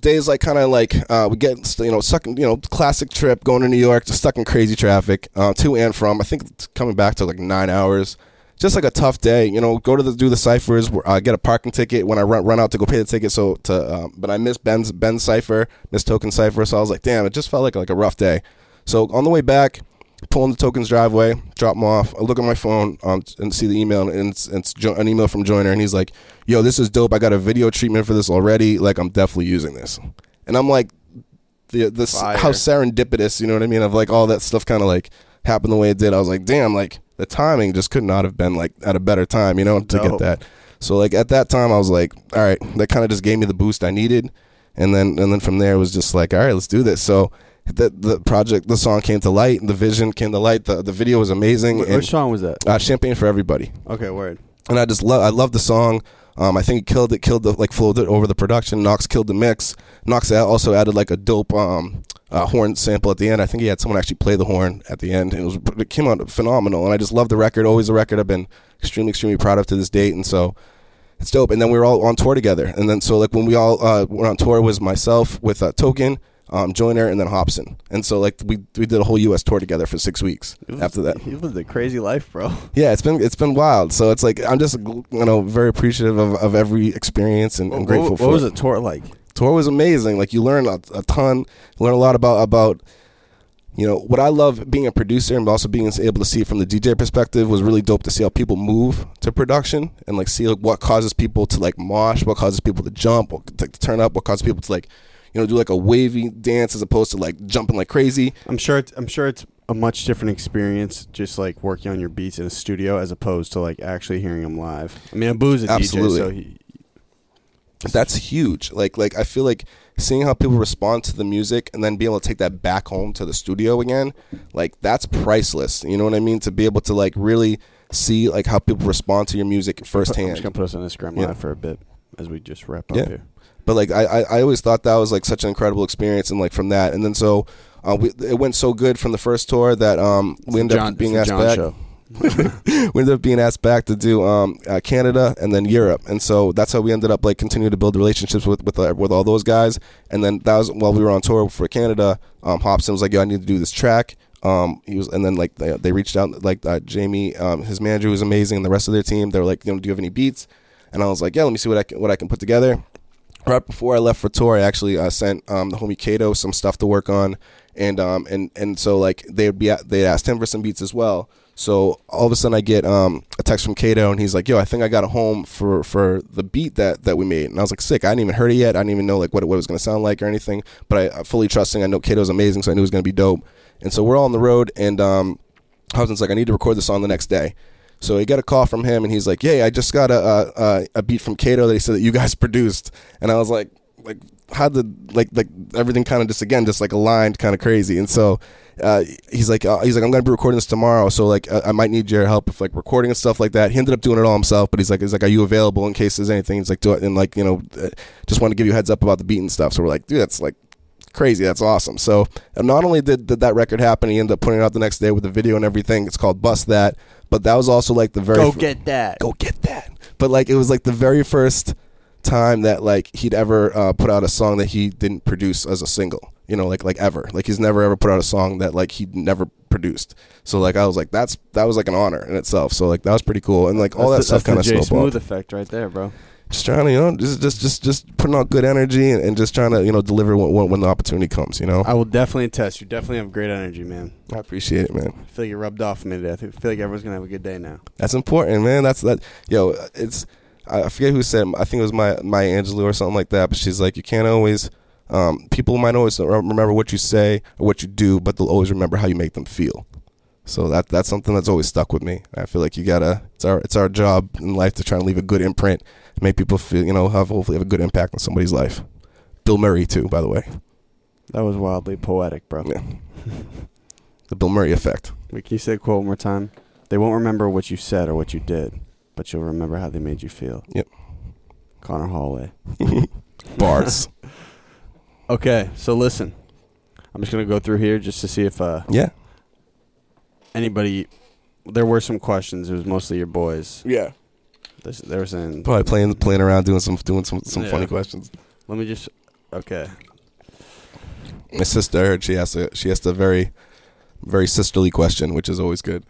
Days like kind of like uh, we get you know stuck in, you know classic trip going to New York, just stuck in crazy traffic uh, to and from. I think coming back to like nine hours. Just like a tough day, you know. Go to the do the ciphers. Uh, get a parking ticket when I run run out to go pay the ticket. So to um, but I missed Ben's Ben's cipher, missed token cipher. So I was like, damn, it just felt like like a rough day. So on the way back, pull in the tokens driveway, drop them off. I look at my phone um, and see the email, and it's, it's jo- an email from Joyner, and he's like, "Yo, this is dope. I got a video treatment for this already. Like, I'm definitely using this." And I'm like, "The this Fire. how serendipitous, you know what I mean? Of like all that stuff kind of like happened the way it did. I was like, damn, like the timing just could not have been like at a better time, you know, to Dope. get that. So like at that time, I was like, all right, that kind of just gave me the boost I needed, and then and then from there it was just like, all right, let's do this. So the the project, the song came to light, the vision came to light. The the video was amazing. Wh- and, Which song was that? Uh, Champagne for everybody Okay, word. and I just love I love the song. Um, I think it killed it, killed the like flowed it over the production. Knox killed the mix. Knox also added like a dope um, uh, horn sample at the end. I think he had someone actually play the horn at the end, it was it came out phenomenal. And I just love the record. Always a record I've been extremely extremely proud of to this date. And so it's dope. And then we were all on tour together. And then so like when we all uh, went on tour was myself with uh, Token. Um, Joyner and then Hopsin, and so like we we did a whole U.S. tour together for six weeks. After that, *laughs* you lived a crazy life, bro. *laughs* yeah, it's been it's been wild. So it's like I'm just you know very appreciative of, of every experience and, and What, grateful what, for was a tour like? Tour was amazing. Like you learn a, a ton, learn a lot about about you know what I love being a producer and also being able to see from the DJ perspective was really dope to see how people move to production and like see like, what causes people to like mosh, what causes people to jump, what to, to turn up, what causes people to like you know do like a wavy dance as opposed to like jumping like crazy. I'm sure. It's, I'm sure it's a much different experience, just like working on your beats in a studio as opposed to like actually hearing them live. I mean, Abu's a Absolutely. DJ, so he, that's huge like like i feel like seeing how people respond to the music and then being able to take that back home to the studio again like that's priceless you know what i mean to be able to like really see like how people respond to your music I'm just gonna put us on Instagram Yeah. for a bit as we just wrap up Yeah. here. But like I, I i always thought that was like such an incredible experience and like from that and then so uh, we, it went so good from the first tour that um we ended John, up being asked John back show. *laughs* we ended up being asked back to do um, uh, Canada and then Europe, and so that's how we ended up like continue to build relationships with with uh, with all those guys. And then that was while we were on tour for Canada. Um, Hopsin was like, "Yo, I need to do this track." Um, he was, and then like they, they reached out, like uh, Jamie, um, his manager was amazing, and the rest of their team. They were like, "You know, do you have any beats?" And I was like, "Yeah, let me see what I can what I can put together." Right before I left for tour, I actually uh, sent um, the homie Kato some stuff to work on, and um, and and so like they would be they asked him for some beats as well. So all of a sudden I get um, a text from Kato, and he's like, "Yo, I think I got a home for for the beat that that we made." And I was like, "Sick!" I didn't even heard it yet. I didn't even know like what it, what it was gonna sound like or anything. But I, I fully trusting. I know Kato's amazing, so I knew it was gonna be dope. And so we're all on the road, and um, Hopsin's like, "I need to record the song the next day." So he got a call from him, and he's like, "Yeah, I just got a a, a, beat from Kato that he said that you guys *laughs* produced." And I was like, "Like, how did like like everything kind of just again just like aligned kind of crazy?" And so uh, he's like, uh, he's like, "I'm gonna be recording this tomorrow, so like I, I might need your help with like recording and stuff like that." He ended up doing it all himself, but he's like, "He's like, are you available in case there's anything?" He's like, "Do it," and like you know, uh, just want to give you heads up about the beat and stuff. So we're like, "Dude, that's like." crazy. That's awesome. So not only did, did that record happen, he ended up putting it out the next day with the video and everything. It's called Bust That. But that was also like the very Go f- get that. go get that. But like it was like the very first time that like he'd ever uh, put out a song that he didn't produce as a single. You know, like like ever. Like he's never ever put out a song that like he never produced. So like I was like that's that was like an honor in itself. So like that was pretty cool. And like all that That's stuff kind of the Jay snowballed Smooth effect right there, bro. Just trying to you know just just just just putting out good energy and, and just trying to you know deliver when, when, when the opportunity comes you know I will definitely attest. You definitely have great energy, man. I appreciate it man I feel like you rubbed off me today. I feel like everyone's gonna have a good day now. that's important man that's that yo it's I I forget who said I think it was my Maya Angelou or something like that but she's like you can't always um, people might always remember what you say or what you do but they'll always remember how you make them feel so that that's something that's always stuck with me I feel like you gotta it's our it's our job in life to try and leave a good imprint make people feel you know have hopefully have a good impact on somebody's life Bill Murray too by the way That was wildly poetic, bro. Yeah. the Bill Murray effect. Wait, can you say quote one more time? They won't remember what you said or what you did, but you'll remember how they made you feel. Yep. Conor Holway. *laughs* Bars. *laughs* Okay, so listen. I'm just gonna go through here just to see if uh, yeah. Anybody. There were some questions. It was mostly your boys. Yeah. This, they were saying. Probably playing playing around doing some doing some some Yeah. funny questions. Let me just. Okay. My sister I heard she asked a she asked a very very sisterly question, which is always good.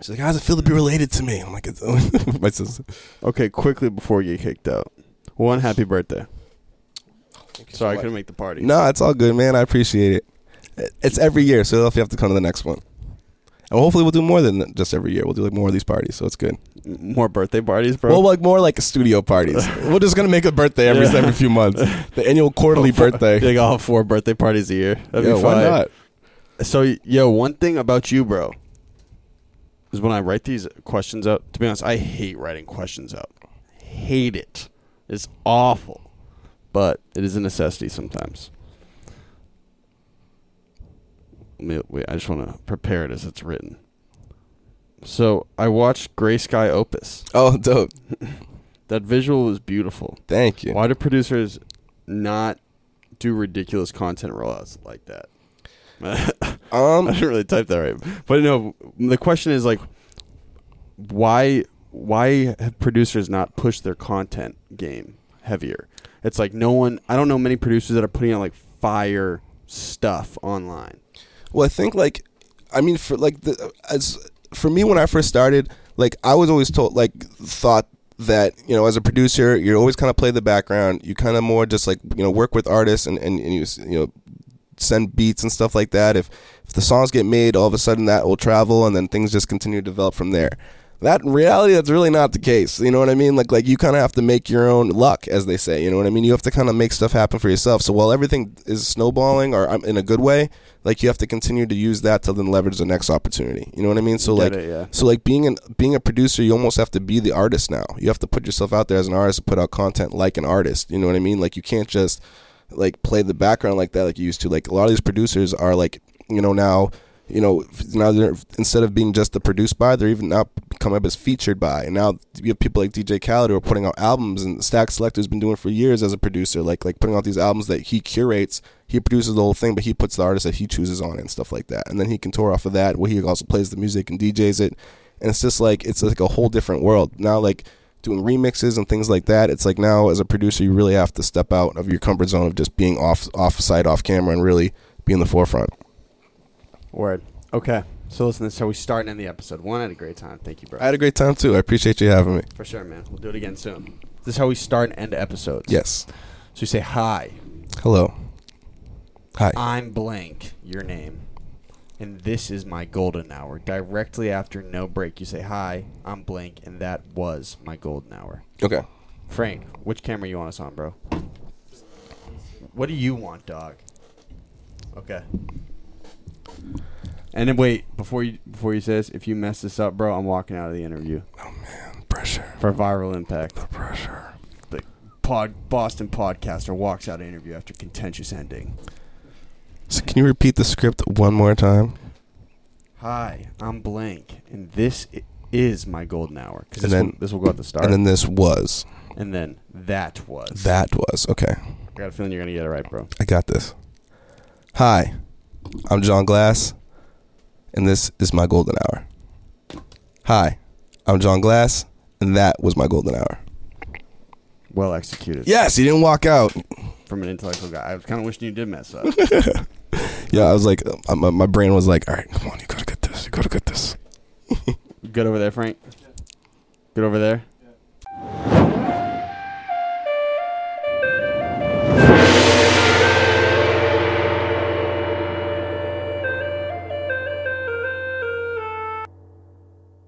She's like, "How does it feel to be related to me?" I'm like, it's *laughs* "My sister." Okay, quickly before you get kicked out. One happy birthday. Sorry, I couldn't make the party. No, it's all good, man. I appreciate it. It's every year, so if you have to come to the next one. And hopefully we'll do more than just every year. We'll do like more of these parties, so it's good. More birthday parties, bro. Well, like more like studio parties. *laughs* We're just gonna make a birthday every Yeah. every few months. The annual quarterly birthday. They got four birthday parties a year. That'd Yeah, be why fine. not? So, yo, one thing about you, bro, is when I write these questions out. To be honest, I hate writing questions out. Hate it. It's awful, but it is a necessity sometimes. me, wait, I just want to prepare it as it's written. So I watched Gray Sky Opus. Oh, dope. *laughs* That visual was beautiful. Thank you. Why do producers not do ridiculous content rollouts like that? *laughs* Um, I didn't really type that right, but no. The question is like, why why have producers not pushed their content game heavier? It's like no one. I don't know many producers that are putting out like fire stuff online. Well, I think like, I mean, for like the as for me when I first started, like I was always told like thought that you know as a producer you're always kind of play the background. You kind of more just like you know work with artists and and, and you you know send beats and stuff like that. If if the songs get made, all of a sudden that will travel, and then things just continue to develop from there. That in reality, that's really not the case. You know what I mean? Like like you kind of have to make your own luck, as they say. You know what I mean? You have to kind of make stuff happen for yourself. So while everything is snowballing or um, in a good way, like you have to continue to use that to then leverage the next opportunity. You know what I mean? So like it, yeah. so like being an being a producer, you almost have to be the artist now. You have to put yourself out there as an artist, to put out content like an artist. You know what I mean? Like you can't just like play the background like that like you used to. Like a lot of these producers are like you know now you know now they're instead of being just the produced by, they're even now come up as featured by. And now you have people like DJ Khaled who are putting out albums, and Statik Selektah's been doing for years as a producer, like like putting out these albums that he curates. He produces the whole thing, but he puts the artist that he chooses on it and stuff like that. And then he can tour off of that, where he also plays the music and DJs it. And it's just like it's like a whole different world now. Like doing remixes and things like that. It's like now as a producer, you really have to step out of your comfort zone of just being off off site, off camera, and really be in the forefront. Word. Okay. So listen, this is how we start and end the episode. One, I had a great time. Thank you, bro. I had a great time too. I appreciate you having me. For sure, man. We'll do it again soon. This is how we start and end episodes. Yes. So you say hi. Hello. Hi. I'm blank. Your name. And this is my golden hour. Directly after no break, you say hi. I'm blank, and that was my golden hour. Okay. Frank, which camera you want us on, bro? What do you want, dog? Okay. And then wait before you before you say this, if you mess this up, bro, I'm walking out of the interview Oh man, Pressure. for viral impact. The pressure. The pod Boston podcaster walks out of interview after contentious ending. So can you repeat the script one more time? Hi, I'm blank, and this i- is my golden hour. And this, then- will, this will go at the start, And then this was. and then that was That was. Okay. I got a feeling you're gonna get it right, bro. I got this. Hi. I'm Jon Glass. And this is my golden hour. Hi. I'm Jon Glass. And that was my golden hour. Well executed. Yes, he didn't walk out. from an intellectual guy. I was kind of wishing you did mess up. *laughs* Yeah, I was like, uh, my, my brain was like, all right, come on, you gotta get this. You gotta get this. Good over there, Frank. Good over there.